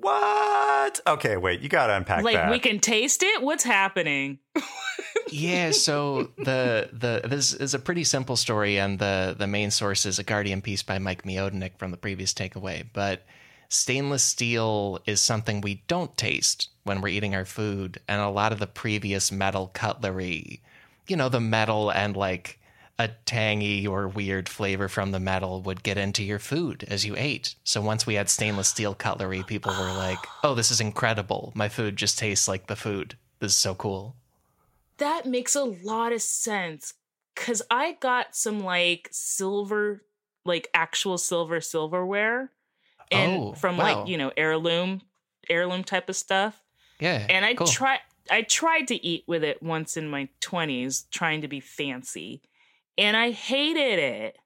What? Okay, wait. You gotta unpack that. Like that. we can taste it. What's happening? yeah so the the this is a pretty simple story and the the main source is a guardian piece by mike Miodownik from the previous takeaway but stainless steel is something we don't taste when we're eating our food and a lot of the previous metal cutlery you know the metal and like a tangy or weird flavor from the metal would get into your food as you ate so once we had stainless steel cutlery people were like oh this is incredible my food just tastes like the food this is so cool That makes a lot of sense. Cause I got some like silver, like actual silver silverware. And Oh, from wow. like, you know, heirloom, heirloom type of stuff. yeah And I cool. tried I tried to eat with it once in my twenties, trying to be fancy. And I hated it.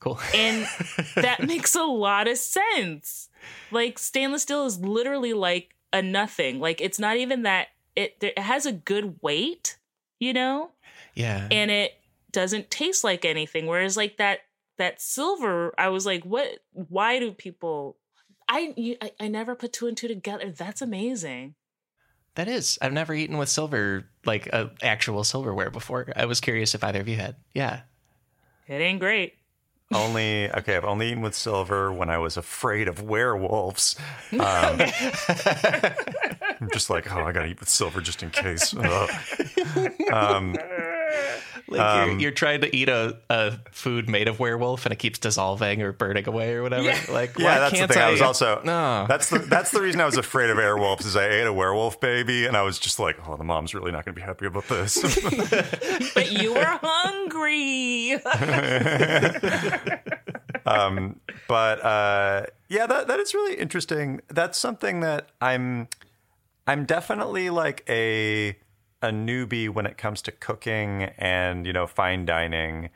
Cool. And that makes a lot of sense. Like stainless steel is literally like a nothing. Like it's not even that it it has a good weight, you know, yeah. and it doesn't taste like anything. Whereas like that that silver, I was like, what? Why do people? I you, I, I never put two and two together. That's amazing. That is. I've never eaten with silver, like uh, actual silverware before. I was curious if either of you had. Yeah. It ain't great. only okay. I've only eaten with silver when I was afraid of werewolves. Um, I'm just like, oh, I gotta eat with silver just in case. Um, Like Um, you're, you're trying to eat a, a food made of werewolf and it keeps dissolving or burning away or whatever. Yeah. Like, yeah, that's the thing. I, I was also No. That's the that's the reason I was afraid of werewolves. Is I ate a werewolf baby, and I was just like, oh, the mom's really not going to be happy about this. But you were hungry. um, but uh, yeah, that that is really interesting. That's something that I'm I'm definitely like a a newbie when it comes to cooking and you know fine dining,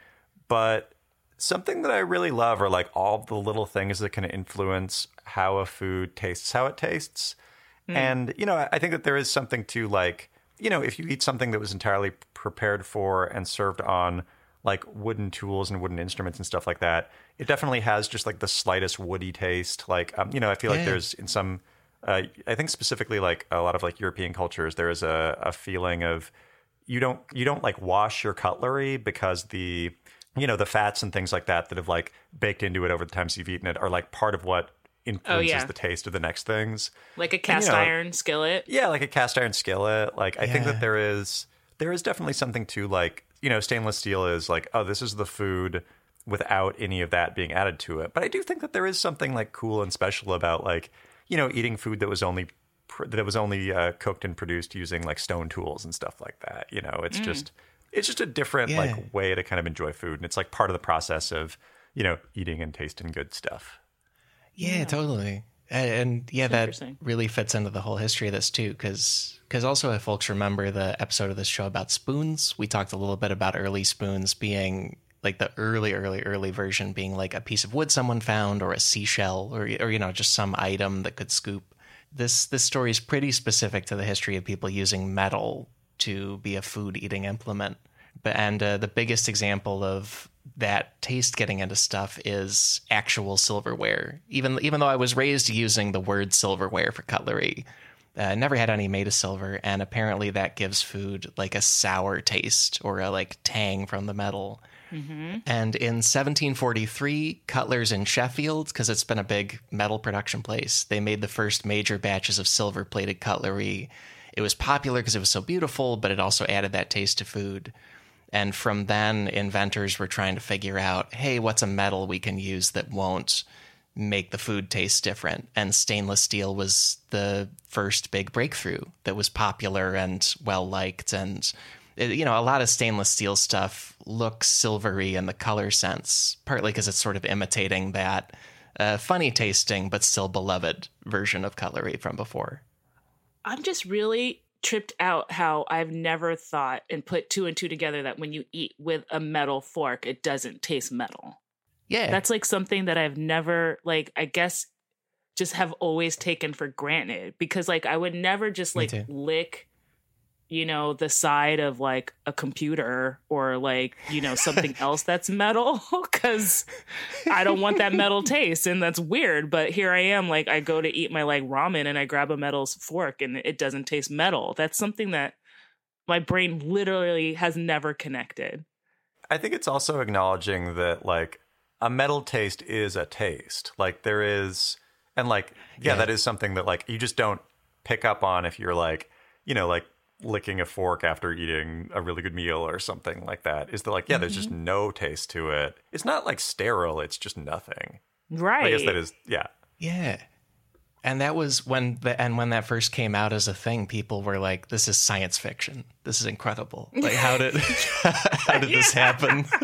but something that I really love are like all the little things that can influence how a food tastes how it tastes. And you know, I- think that there is something to like, you know, if you eat something that was entirely prepared for and served on like wooden tools and wooden instruments and stuff like that, it definitely has just like the slightest woody taste. Like, um, you know, I feel like there's in some, uh, I think specifically like a lot of like European cultures, there is a, a feeling of you don't you don't like wash your cutlery because the you know the fats and things like that that have like baked into it over the times you've eaten it are like part of what influences yeah. the taste of the next things. like a cast know- iron skillet. Yeah, like a cast iron skillet. Like I think that there is there is definitely something to like you know stainless steel is like oh this is the food without any of that being added to it. But I do think that there is something like cool and special about like you know eating food that was only pr- that was only uh, cooked and produced using like stone tools and stuff like that. You know, it's just it's just a different Yeah. like way to kind of enjoy food, and it's like part of the process of you know eating and tasting good stuff. Yeah, totally. And, and yeah, that really fits into the whole history of this too, because because also if folks remember the episode of this show about spoons, we talked a little bit about early spoons being like the early, early, early version being like a piece of wood someone found or a seashell or or you know just some item that could scoop. This this story is pretty specific to the history of people using metal to be a food eating implement. But and uh, the biggest example of that taste getting into stuff is actual silverware. Even even though I was raised using the word silverware for cutlery, uh, never had any made of silver, and apparently that gives food like a sour taste or a like tang from the metal. Mm-hmm. And in 1743, Cutler's in Sheffield, because it's been a big metal production place, they made the first major batches of silver plated cutlery. It was popular because it was so beautiful, but it also added that taste to food. And from then, inventors were trying to figure out hey, what's a metal we can use that won't make the food taste different? And stainless steel was the first big breakthrough that was popular and well liked. And, you know, a lot of stainless steel stuff looks silvery in the color sense, partly because it's sort of imitating that uh, funny tasting but still beloved version of cutlery from before. I'm just really tripped out how I've never thought and put two and two together that when you eat with a metal fork, it doesn't taste metal. Yeah. That's like something that I've never like I guess just have always taken for granted because like I would never just like lick you know the side of like a computer or like you know something else that's metal cuz I don't want that metal taste and that's weird but here I am like I go to eat my like ramen and I grab a metal fork and it doesn't taste metal that's something that my brain literally has never connected I think it's also acknowledging that like a metal taste is a taste. Like there is and like yeah, Yeah. that is something that like you just don't pick up on if you're like, you know, like licking a fork after eating a really good meal or something like that. Is that like yeah, there's just mm-hmm. no taste to it. It's not like sterile, it's just nothing. right I guess that is yeah. Yeah. And that was when the and when that first came out as a thing, people were like, "This is science fiction. This is incredible. Like, how did how did this happen?"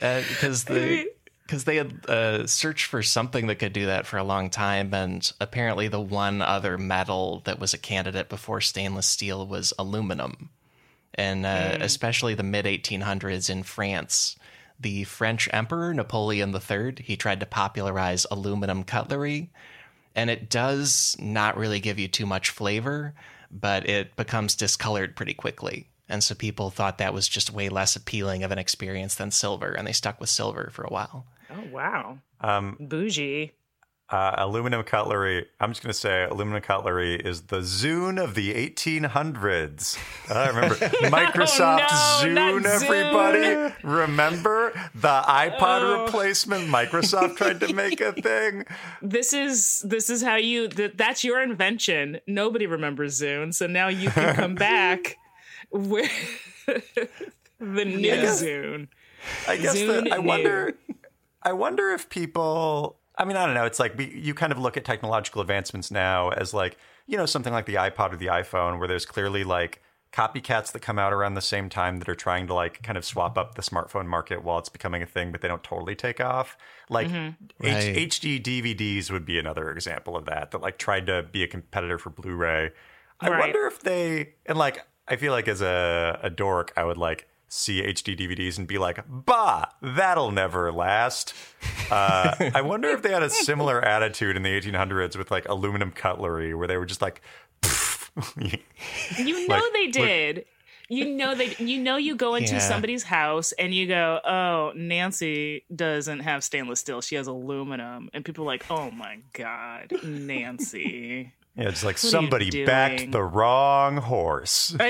Uh, because the because they had uh, searched for something that could do that for a long time, and apparently the one other metal that was a candidate before stainless steel was aluminum, and uh, especially the mid 1800s in France. The French Emperor Napoleon III he tried to popularize aluminum cutlery, and it does not really give you too much flavor, but it becomes discolored pretty quickly. And so people thought that was just way less appealing of an experience than silver, and they stuck with silver for a while. oh wow Um bougie uh, aluminum cutlery. I'm just going to say aluminum cutlery is the Zune of the 1800s. I remember Microsoft Oh, no, Zune, not Zune. everybody. Remember the iPod Oh. replacement Microsoft tried to make a thing? this is this is how you th- that's your invention nobody remembers zune so now you can come back with the new guess- zune I guess Zune that, I knew. wonder. I wonder if people. I mean, I don't know. It's like you kind of look at technological advancements now as like you know something like the iPod or the iPhone, where there's clearly like copycats that come out around the same time that are trying to like kind of swap up the smartphone market while it's becoming a thing, but they don't totally take off. Like mm-hmm. H- Right. HD DVDs would be another example of that. That like tried to be a competitor for Blu-ray. I Right. wonder if they and like I feel like as a, a dork, I would like see HD DVDs and be like, "Bah, that'll never last." Uh, I wonder if they had a similar attitude in the 1800s with like aluminum cutlery, where they were just like, you know Like- they did you know they you know you go into Yeah. somebody's house and you go oh nancy doesn't have stainless steel she has aluminum and people are like oh my god nancy yeah, it's like What somebody backed the wrong horse.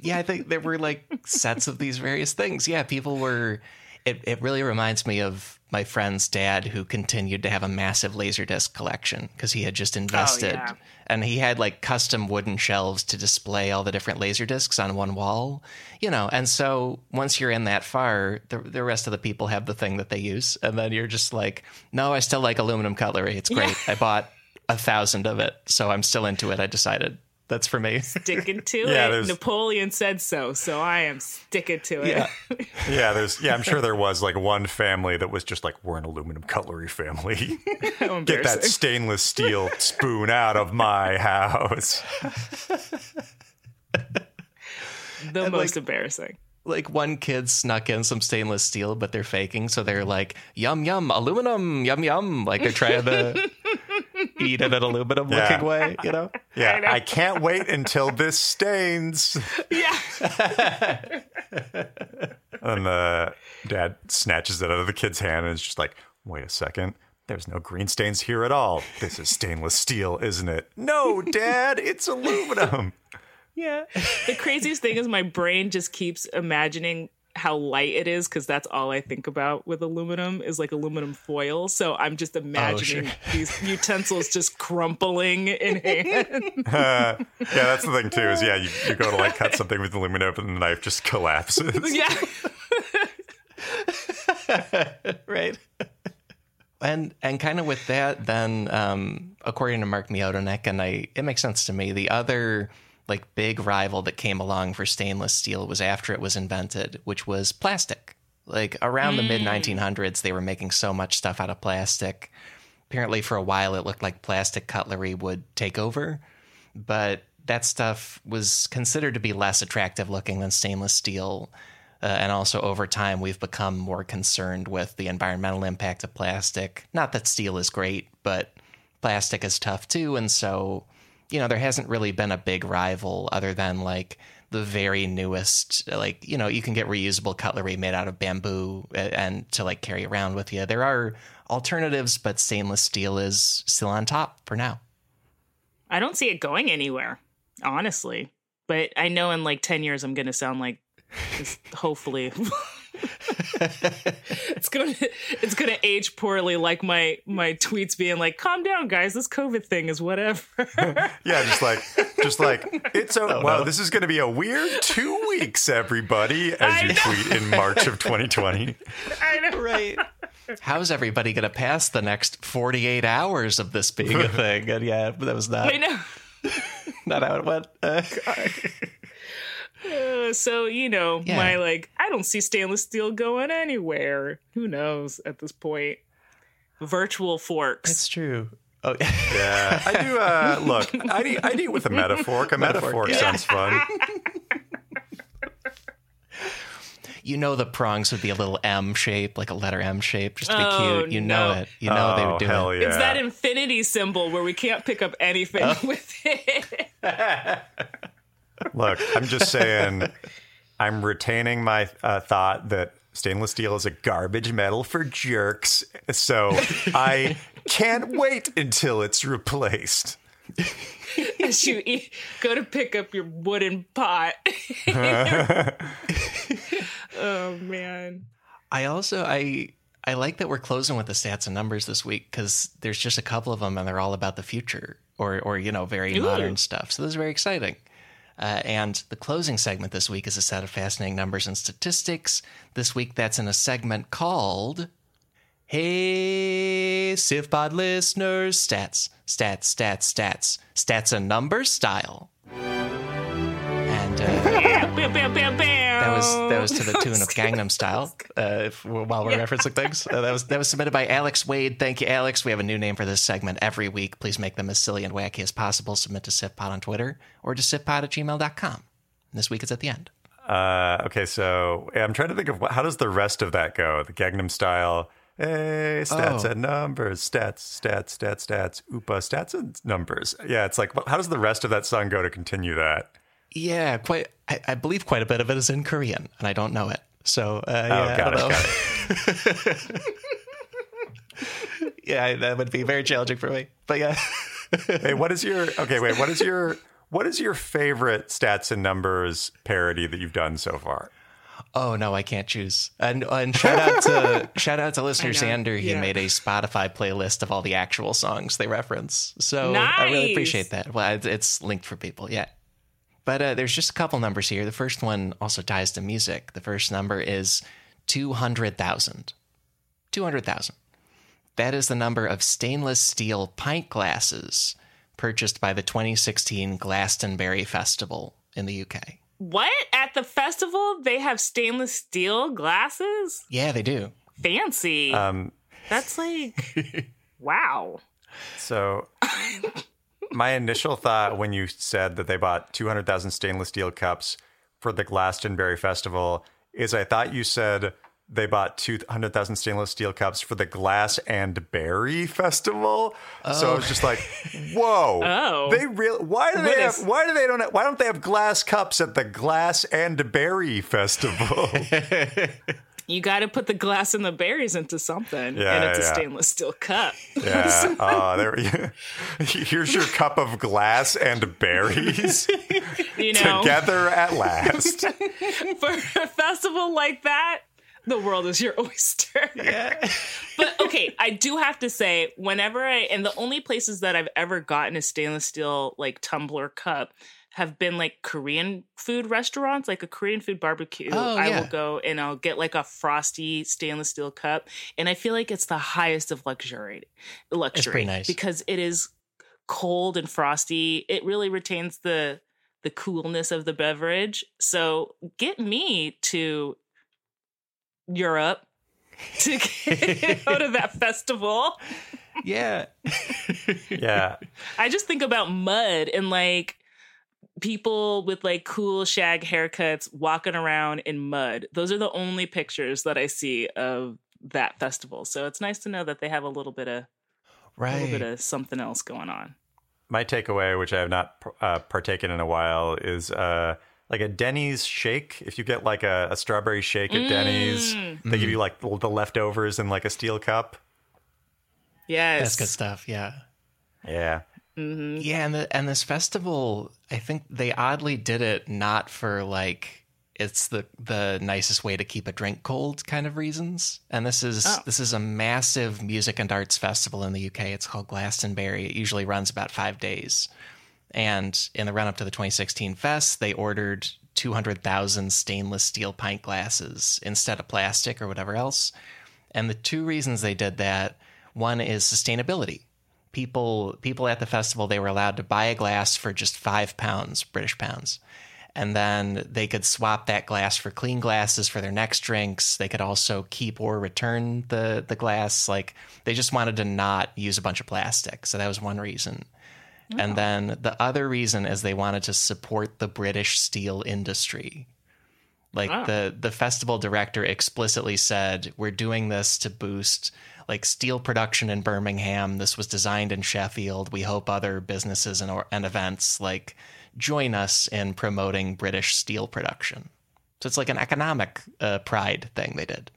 Yeah, I think there were like sets of these various things. Yeah, people were. It, it really reminds me of my friend's dad who continued to have a massive Laserdisc collection because he had just oh, invested. yeah. And he had like custom wooden shelves to display all the different Laserdiscs on one wall, you know. And so once you're in that far, the, the rest of the people have the thing that they use. And then you're just like, no, I still like aluminum cutlery. It's great. I bought a thousand of it. So I'm still into it. I decided that's for me. sticking to Yeah, it napoleon said so so i am sticking to it Yeah. Yeah, there's yeah, I'm sure there was like one family that was just like, we're an aluminum cutlery family. Get that stainless steel spoon out of my house. the most like- embarrassing like one kid snuck in some stainless steel, but they're faking, so they're like, yum yum, aluminum, yum yum. Like they're trying to eat in an aluminum Yeah. looking way, you know? Yeah, know. I, can't wait until this stains. yeah And the dad snatches it out of the kid's hand and is just like, wait a second. There's no green stains here at all. This is stainless steel, isn't it? No, Dad, it's aluminum. Yeah. the craziest thing is my brain just keeps imagining how light it is because that's all I think about with aluminum is like aluminum foil. So I'm just imagining sure. these utensils just crumpling in hand. Uh, yeah, that's the thing too. Is yeah, you, you go to like cut something with aluminum, and the knife just collapses. yeah. right. And and kind of with that, then um, according to Mark Miodownik, and I it makes sense to me. The other like big rival that came along for stainless steel was after it was invented, which was plastic. Like around the mid 1900s, they were making so much stuff out of plastic. Apparently, for a while, it looked like plastic cutlery would take over, but that stuff was considered to be less attractive looking than stainless steel. Uh, and also, over time, we've become more concerned with the environmental impact of plastic. Not that steel is great, but plastic is tough too. And so, you know, there hasn't really been a big rival other than like the very newest like you know you can get reusable cutlery made out of bamboo and to like carry around with you there are alternatives but stainless steel is still on top for now I don't see it going anywhere, honestly. But I know in like 10 years, I'm going to sound like, hopefully. it's gonna it's gonna age poorly like my my tweets being like calm down guys this covid thing is whatever Yeah, just like, just like it's a Oh, well. no. This is going to be a weird two weeks, everybody. As I you know. tweet in March of 2020. I know right how's everybody gonna pass the next 48 hours of this being a thing and yeah that was not I know not how it went uh, Uh, so you know Yeah. my like i don't see stainless steel going anywhere who knows at this point virtual forks it's true oh Yeah, I do. Uh, look, I eat, I eat with a metaphor. A metaphor, yeah. sounds fun. you know the prongs would be a little M shape, like a letter M shape, just to be Oh, cute. You know it. You know they oh, would do hell it. yeah! it's that infinity symbol where we can't pick up anything Oh. with it Look, I'm just saying, I'm retaining my uh, thought that stainless steel is a garbage metal for jerks. So I can't wait until it's replaced. as you eat, go to pick up your wooden pot oh man I also I I like that we're closing with the stats and numbers this week because there's just a couple of them and they're all about the future or or you know very Ooh. modern stuff. So this is very exciting. Uh, and the closing segment this week is a set of fascinating numbers and statistics. This week, that's in a segment called Hey, SIFPod listeners, stats, stats, stats, stats, stats and numbers style. And uh, was that was to the tune of Gangnam Style. Uh, if, while we're referencing things, uh, that was that was submitted by Alex Wade. Thank you, Alex. We have a new name for this segment every week. Please make them as silly and wacky as possible. Submit to SIFPod on Twitter or to sifpod at gmail.com. This week is at the end. Uh, okay, so yeah, I'm trying to think of what, how does the rest of that go? The Gangnam style. Hey, stats Oh. and numbers, stats, stats, stats, stats, oopa, stats and numbers. Yeah, it's like, how does the rest of that song go to continue that? Yeah, quite. I, I believe quite a bit of it is in Korean, and I don't know it. So uh, Oh, yeah, I got it, don't know. got it. yeah, that would be very challenging for me. But yeah. Hey, what is your okay? Wait, what is your what is your favorite stats and numbers parody that you've done so far? Oh no, I can't choose. And and shout out to shout out to listener I Xander. He yeah. made a Spotify playlist of all the actual songs they reference. So I really appreciate that. Well, it's, it's linked for people, yeah. But uh, there's just a couple numbers here. The first one also ties to music. The first number is two hundred thousand. Two hundred thousand. That is the number of stainless steel pint glasses purchased by the 2016 Glastonbury Festival in the UK. What? At the festival, they have stainless steel glasses? Yeah, they do. Fancy. Um, That's like, wow. so my initial thought when you said that they bought 200,000 stainless steel cups for the Glastonbury Festival is I thought you said they bought 200,000 stainless steel cups for the Glass and Berry Festival. So I was just like, oh. whoa. Oh. They real why do they have is- why do they don't have, why don't they have glass cups at the Glass and Berry Festival? You got to put the glass and the berries into something. Yeah, and it's a yeah. stainless steel cup. Yeah. Oh, there. Here's your cup of glass and berries You know, together at last. for a festival like that, the world is your oyster. Yeah. but okay, I do have to say, whenever I and the only places that I've ever gotten a stainless steel like tumbler cup have been like Korean food restaurants, like a Korean food barbecue. Oh, I will go and I'll get like a frosty stainless steel cup, and I feel like it's the highest of luxury. Luxury, pretty nice. because it is cold and frosty. It really retains the the coolness of the beverage. So get me to Europe to go to that festival. Yeah. Yeah. I just think about mud and like people with like cool shag haircuts walking around in mud. Those are the only pictures that I see of that festival. So it's nice to know that they have a little bit of right. a little bit of something else going on. My takeaway, which I have not uh, partaken in a while, is uh, like a Denny's shake. If you get like a, a strawberry shake at Denny's, Mm. they give you like the the leftovers in like a steel cup. Yes. That's good stuff. Yeah. Yeah. Mm-hmm. Yeah, and the, and this festival, I think they oddly did it not for like it's the the nicest way to keep a drink cold kind of reasons. And this is Oh. this is a massive music and arts festival in the UK. It's called Glastonbury. It usually runs about 5 days. And in the run up to the 2016 fest, they ordered 200,000 stainless steel pint glasses instead of plastic or whatever else. And the two reasons they did that, one is sustainability. People people at the festival they were allowed to buy a glass for just 5 pounds, British pounds. And then they could swap that glass for clean glasses for their next drinks. They could also keep or return the the glass like they just wanted to not use a bunch of plastic. So that was one reason. And then the other reason is they wanted to support the British steel industry. Like the the festival director explicitly said, "We're doing this to boost like steel production in Birmingham. This was designed in Sheffield. We hope other businesses and or, and events like join us in promoting British steel production." So it's like an economic uh, pride thing they did.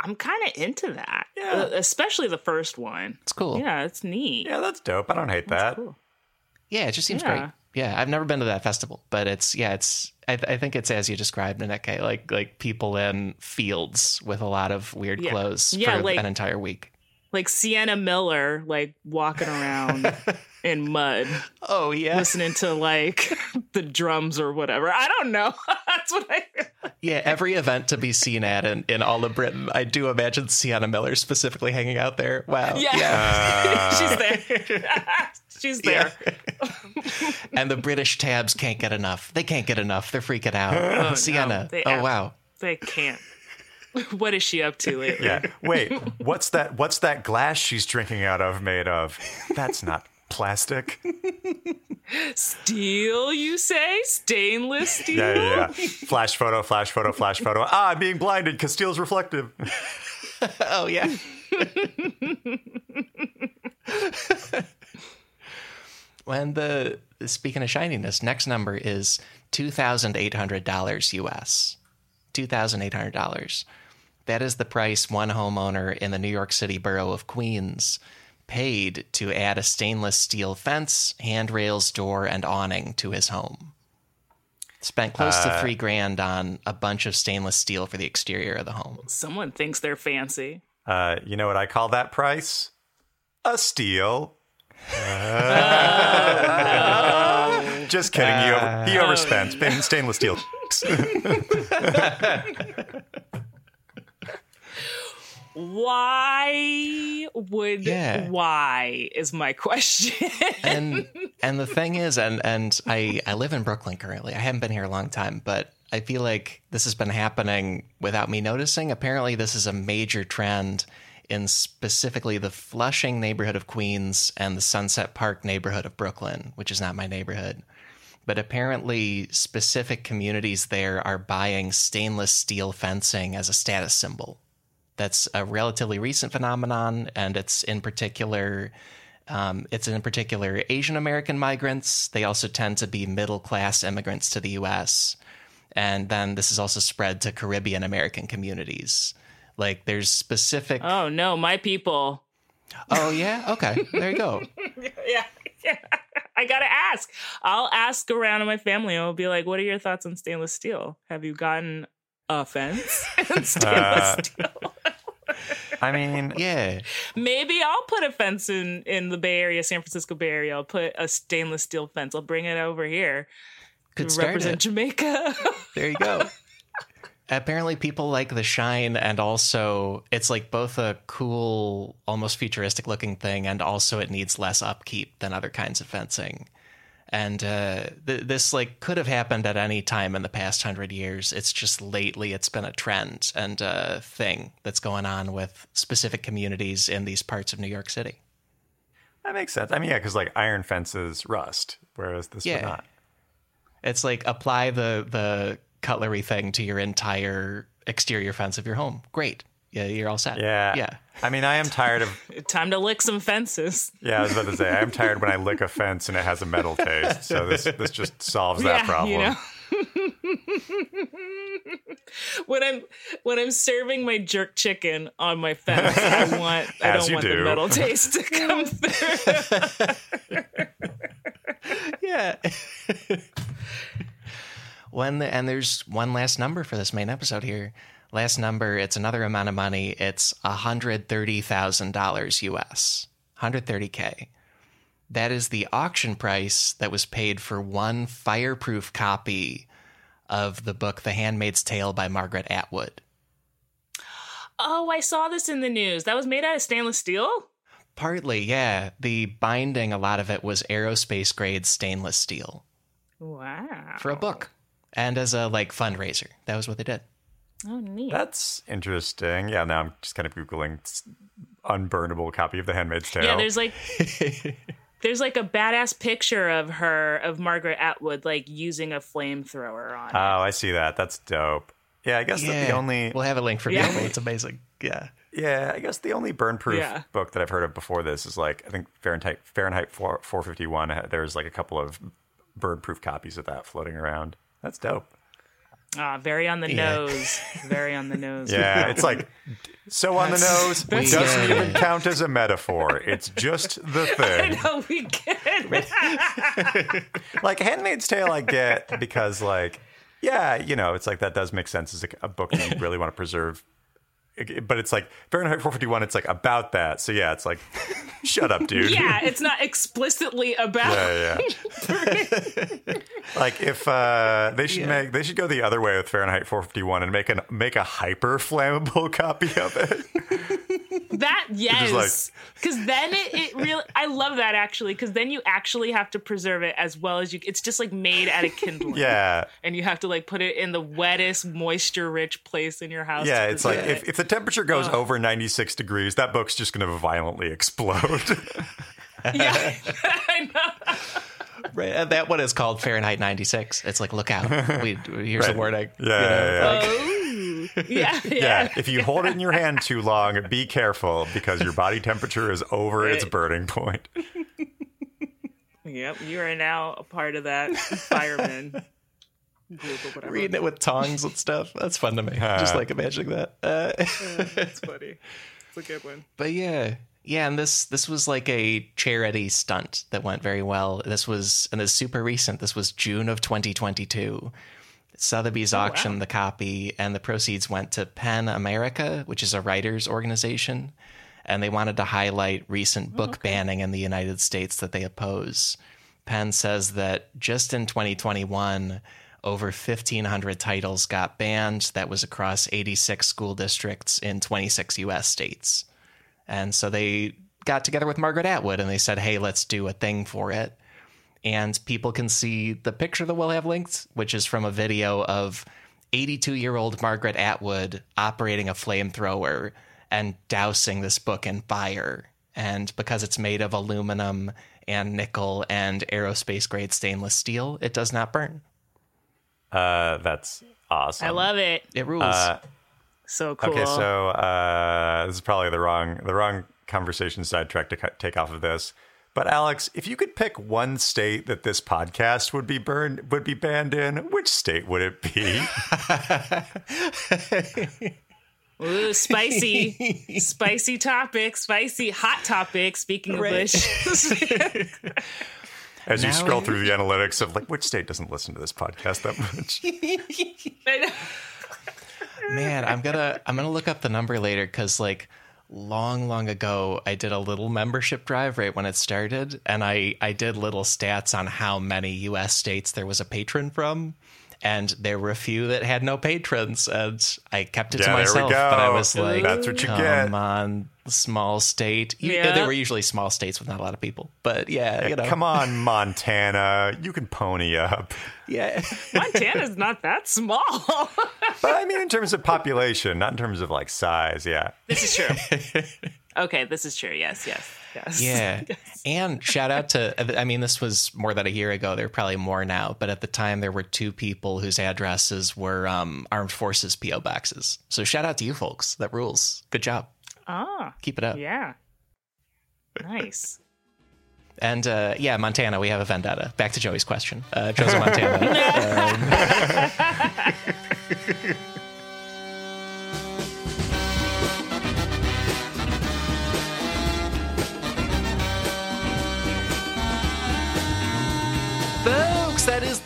I'm kind of into that. Yeah. Uh, especially the first one. It's cool. Yeah, it's neat. Yeah, that's dope. I don't hate that. Cool. Yeah, it just seems Yeah. great. Yeah, I've never been to that festival, but it's yeah, it's I, I think it's as you described, Naneke, like like people in fields with a lot of weird Yeah. clothes Yeah, for like- an entire week. Like Sienna Miller, like walking around in mud, Oh yeah, listening to like the drums or whatever. I don't know. That's what I. yeah. Every event to be seen at in, in all of Britain, I do imagine Sienna Miller specifically hanging out there. Wow. Yeah. Uh, She's there. She's there. and the British tabs can't get enough. They can't get enough. They're freaking out. no, Sienna. they oh ab- wow. They can't. What is she up to lately? yeah. Wait, what's that? What's that glass she's drinking out of made of? That's not plastic. Steel, you say? Stainless steel? Yeah, yeah, yeah. Flash photo, flash photo, flash photo. Ah, I'm being blinded because steel's reflective. Oh yeah. When the speaking of shininess, next number is two thousand eight hundred dollars US. Two thousand eight hundred dollars. That is the price one homeowner in the New York City borough of Queens paid to add a stainless steel fence, handrails, door, and awning to his home. Spent close to three grand on a bunch of stainless steel for the exterior of the home. Someone thinks they're fancy. Uh, you know what I call that price? A steal. Ah. Just kidding. He, over, he ah. overspent. Stain- Stainless steel. Why would Yeah. why is my question. and and the thing is and and I I live in Brooklyn currently. I haven't been here a long time, but I feel like this has been happening without me noticing. Apparently this is a major trend in specifically the Flushing neighborhood of Queens and the Sunset Park neighborhood of Brooklyn, which is not my neighborhood. But apparently specific communities there are buying stainless steel fencing as a status symbol. That's a relatively recent phenomenon, and it's in particular um, it's in particular Asian American migrants. They also tend to be middle class immigrants to the U.S. And then this is also spread to Caribbean American communities. Like there's specific. oh no, my people. Oh yeah, okay, there you go. Yeah. yeah. I gotta ask. I'll ask around in my family. I'll be like, "What are your thoughts on stainless steel? Have you gotten a fence in stainless Uh, steel?" I mean, Yeah, Maybe I'll put a fence in in the Bay Area, San Francisco Bay Area. I'll put a stainless steel fence. I'll bring it over here could to start represent it. Jamaica. There you go. Apparently, people like the shine, and also it's like both a cool, almost futuristic looking thing, and also it needs less upkeep than other kinds of fencing. And uh, th- this like could have happened at any time in the past hundred years. It's just lately it's been a trend and a thing that's going on with specific communities in these parts of New York City. That makes sense. I mean, yeah, because like iron fences rust, whereas this Yeah. would not. It's like apply the the cutlery thing to your entire exterior fence of your home. Great. Yeah, you're all set. Yeah. Yeah. I mean, I am tired of. Time to lick some fences. Yeah, I was about to say, I'm tired when I lick a fence and it has a metal taste. So this this just solves that Yeah, problem. you know? when I'm when I'm serving my jerk chicken on my fence, I want I As don't want do. the metal taste to come through. Yeah. When the, and there's one last number for this main episode here. Last number, it's another amount of money. It's $130,000 US. 130k. That is the auction price that was paid for one fireproof copy of the book The Handmaid's Tale by Margaret Atwood. Oh, I saw this in the news. That was made out of stainless steel. Partly, yeah. The binding, a lot of it was aerospace grade stainless steel Wow. for a book and as a like fundraiser. That was what they did. Oh, neat. That's interesting. Yeah, now I'm just kind of googling unburnable copy of The Handmaid's Tale. Yeah, there's like there's like a badass picture of her of Margaret Atwood like using a flamethrower on. it. Oh, I see that. That's dope. Yeah, I guess that the only We'll have a link for Yeah. people. It's amazing. Yeah. yeah, I guess the only burn proof Yeah. book that I've heard of before this is like I think Fahrenheit Fahrenheit 4, 451. Uh, There's like a couple of burn proof copies of that floating around. That's dope. Ah, very on the Yeah. nose. Very on the nose. Yeah, it's like so on the nose. We, doesn't uh, even count as a metaphor. It's just the thing. I know we get. like Handmaid's Tale, I get because like, yeah, you know, it's like that does make sense as a, a book that you really want to preserve. It- But it's like Fahrenheit 451. It's like about that. So yeah, it's like, shut up, dude. yeah, it's not explicitly about. Yeah, yeah. like if uh, they should make they should go the other way with Fahrenheit 451 and make an make a hyper flammable copy of it. That yes, because then it, it really. I love that actually, because then you actually have to preserve it as well as you. It's just like made out of kindling. yeah, and you have to like put it in the wettest, moisture-rich place in your house. yeah. It's like preserve if, it. if the temperature goes oh. over 96 degrees, that book's just going to violently explode. yeah, I know. Right. That one is called Fahrenheit 96. It's like, look out. We, here's Right. a warning. Yeah, yeah, yeah. Oh, yeah, yeah. yeah, if you hold it in your hand too long, be careful because your body temperature is over its burning point. Yep, you are now a part of that fireman group or whatever. Reading it with tongs and stuff. That's fun to me. Just like imagining that. Uh, It's funny. It's a good one. But yeah, yeah, and this this was like a charity stunt that went very well. This was and it's super recent. This was June of 2022. Sotheby's auctioned the copy, and the proceeds went to PEN America, which is a writers organization, and they wanted to highlight recent book banning in the United States that they oppose. PEN says that just in 2021, over 1,500 titles got banned. That was across 86 school districts in 26 U.S. states. And so they got together with Margaret Atwood and they said, hey, let's do a thing for it. And people can see the picture that we'll have linked, which is from a video of 82 year old Margaret Atwood operating a flamethrower and dousing this book in fire. And because it's made of aluminum and nickel and aerospace grade stainless steel, it does not burn. Uh, that's awesome. I love it. It rules. Uh, So cool. Okay, so uh, this is probably the wrong the wrong conversation sidetrack to cut, take off of this. But Alex, if you could pick one state that this podcast would be burned would be banned in, which state would it be? Ooh, spicy, spicy topic, spicy hot topic. Speaking of Right. which, As you scroll it- through the analytics of like which state doesn't listen to this podcast that much? Man, I'm gonna I'm gonna look up the number later because like long long ago I did a little membership drive right when it started, and I I did little stats on how many U.S. states there was a patron from, and there were a few that had no patrons, and I kept it Yeah, to there we myself. But I was like, That's what you come get." on, Small state. Yeah. They were usually small states with not a lot of people. But yeah, you know. Come on, Montana. You can pony up. Yeah. Montana's not that small. But I mean, in terms of population, not in terms of like size. Yeah. this is true. Okay, this is true. Yes, yes, yes. Yeah. And shout out to, I mean, this was more than a year ago. There are probably more now, but at the time there were two people whose addresses were um, armed forces PO boxes. So shout out to you folks. That rules. Good job. Ah, Keep it up. yeah. Nice. And uh, yeah, Montana, we have a vendetta. Back to Joey's question. Uh, Joseph Montana. um,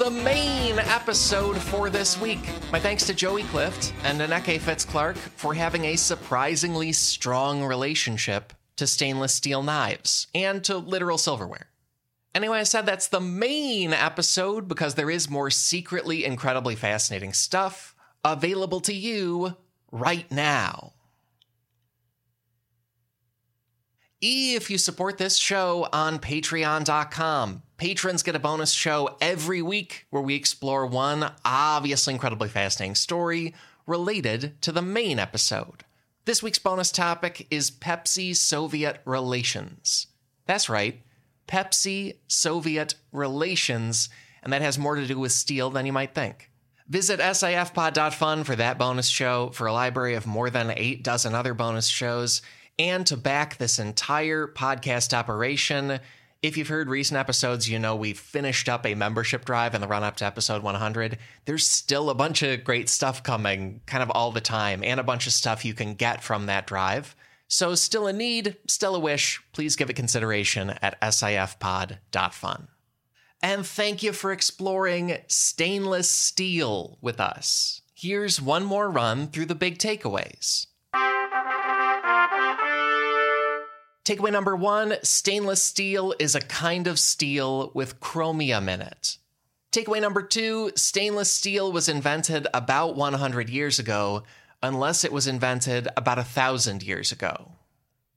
the main episode for this week. My thanks to Joey Clift and Nnekay Fitz-Clark for having a surprisingly strong relationship to stainless steel knives and to literal silverware. Anyway, I said that's the main episode because there is more secretly incredibly fascinating stuff available to you right now. If you support this show on patreon.com, patrons get a bonus show every week where we explore one obviously incredibly fascinating story related to the main episode. This week's bonus topic is Pepsi Soviet relations. That's right, Pepsi Soviet relations, and that has more to do with steel than you might think. Visit sifpod.fun for that bonus show, for a library of more than eight dozen other bonus shows, and to back this entire podcast operation. If you've heard recent episodes, you know we've finished up a membership drive in the run up to episode 100. There's still a bunch of great stuff coming kind of all the time, and a bunch of stuff you can get from that drive. So, still a need, still a wish, please give it consideration at sifpod.fun. And thank you for exploring stainless steel with us. Here's one more run through the big takeaways. Takeaway number one stainless steel is a kind of steel with chromium in it. Takeaway number two stainless steel was invented about 100 years ago, unless it was invented about a thousand years ago.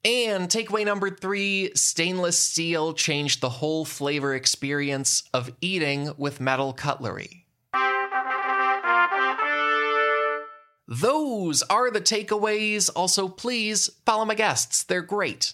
And takeaway number three stainless steel changed the whole flavor experience of eating with metal cutlery. Those are the takeaways. Also, please follow my guests, they're great.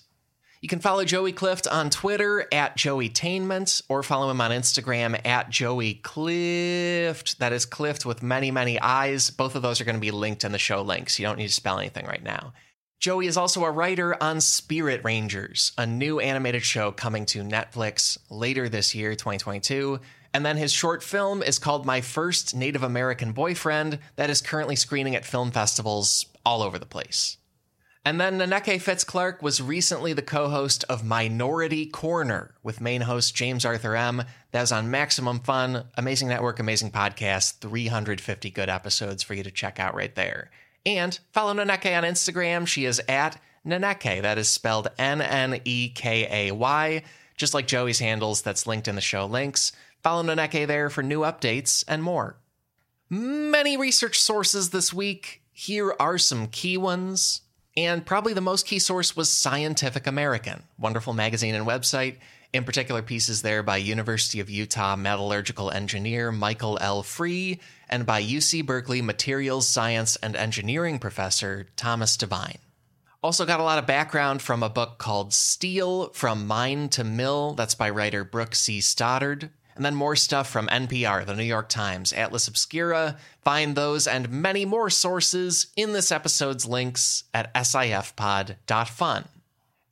You can follow Joey Clift on Twitter at Joeytainment or follow him on Instagram at Joey Clift. That is Clift with many, many eyes. Both of those are going to be linked in the show links. You don't need to spell anything right now. Joey is also a writer on Spirit Rangers, a new animated show coming to Netflix later this year, 2022. And then his short film is called My First Native American Boyfriend, that is currently screening at film festivals all over the place. And then Nnekay Fitz-Clark was recently the co-host of Minority Korner with main host James Arthur M. That was on Maximum Fun, amazing network, amazing podcast, 350 good episodes for you to check out right there. And follow Nnekay on Instagram. She is at Nnekay. That is spelled N N E K A Y, just like Joey's handles that's linked in the show links. Follow Nnekay there for new updates and more. Many research sources this week. Here are some key ones. And probably the most key source was Scientific American, wonderful magazine and website. In particular, pieces there by University of Utah metallurgical engineer Michael L. Free and by UC Berkeley materials science and engineering professor Thomas Devine. Also, got a lot of background from a book called Steel From Mine to Mill. That's by writer Brooke C. Stoddard. And then more stuff from NPR, the New York Times, Atlas Obscura. Find those and many more sources in this episode's links at sifpod.fun.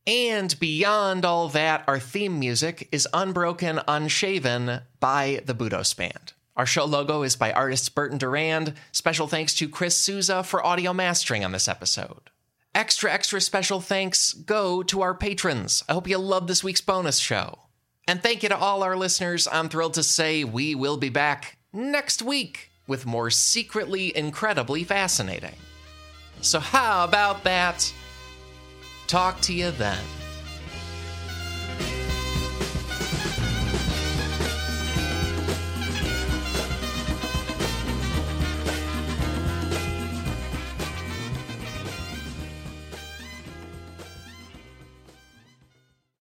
And beyond all that, our theme music is Unbroken Unshaven by the Budos Band. Our show logo is by artist Burton Durand. Special thanks to Chris Souza for audio mastering on this episode. Extra, extra special thanks go to our patrons. I hope you love this week's bonus show. And thank you to all our listeners. I'm thrilled to say we will be back next week with more secretly incredibly fascinating. So, how about that? Talk to you then.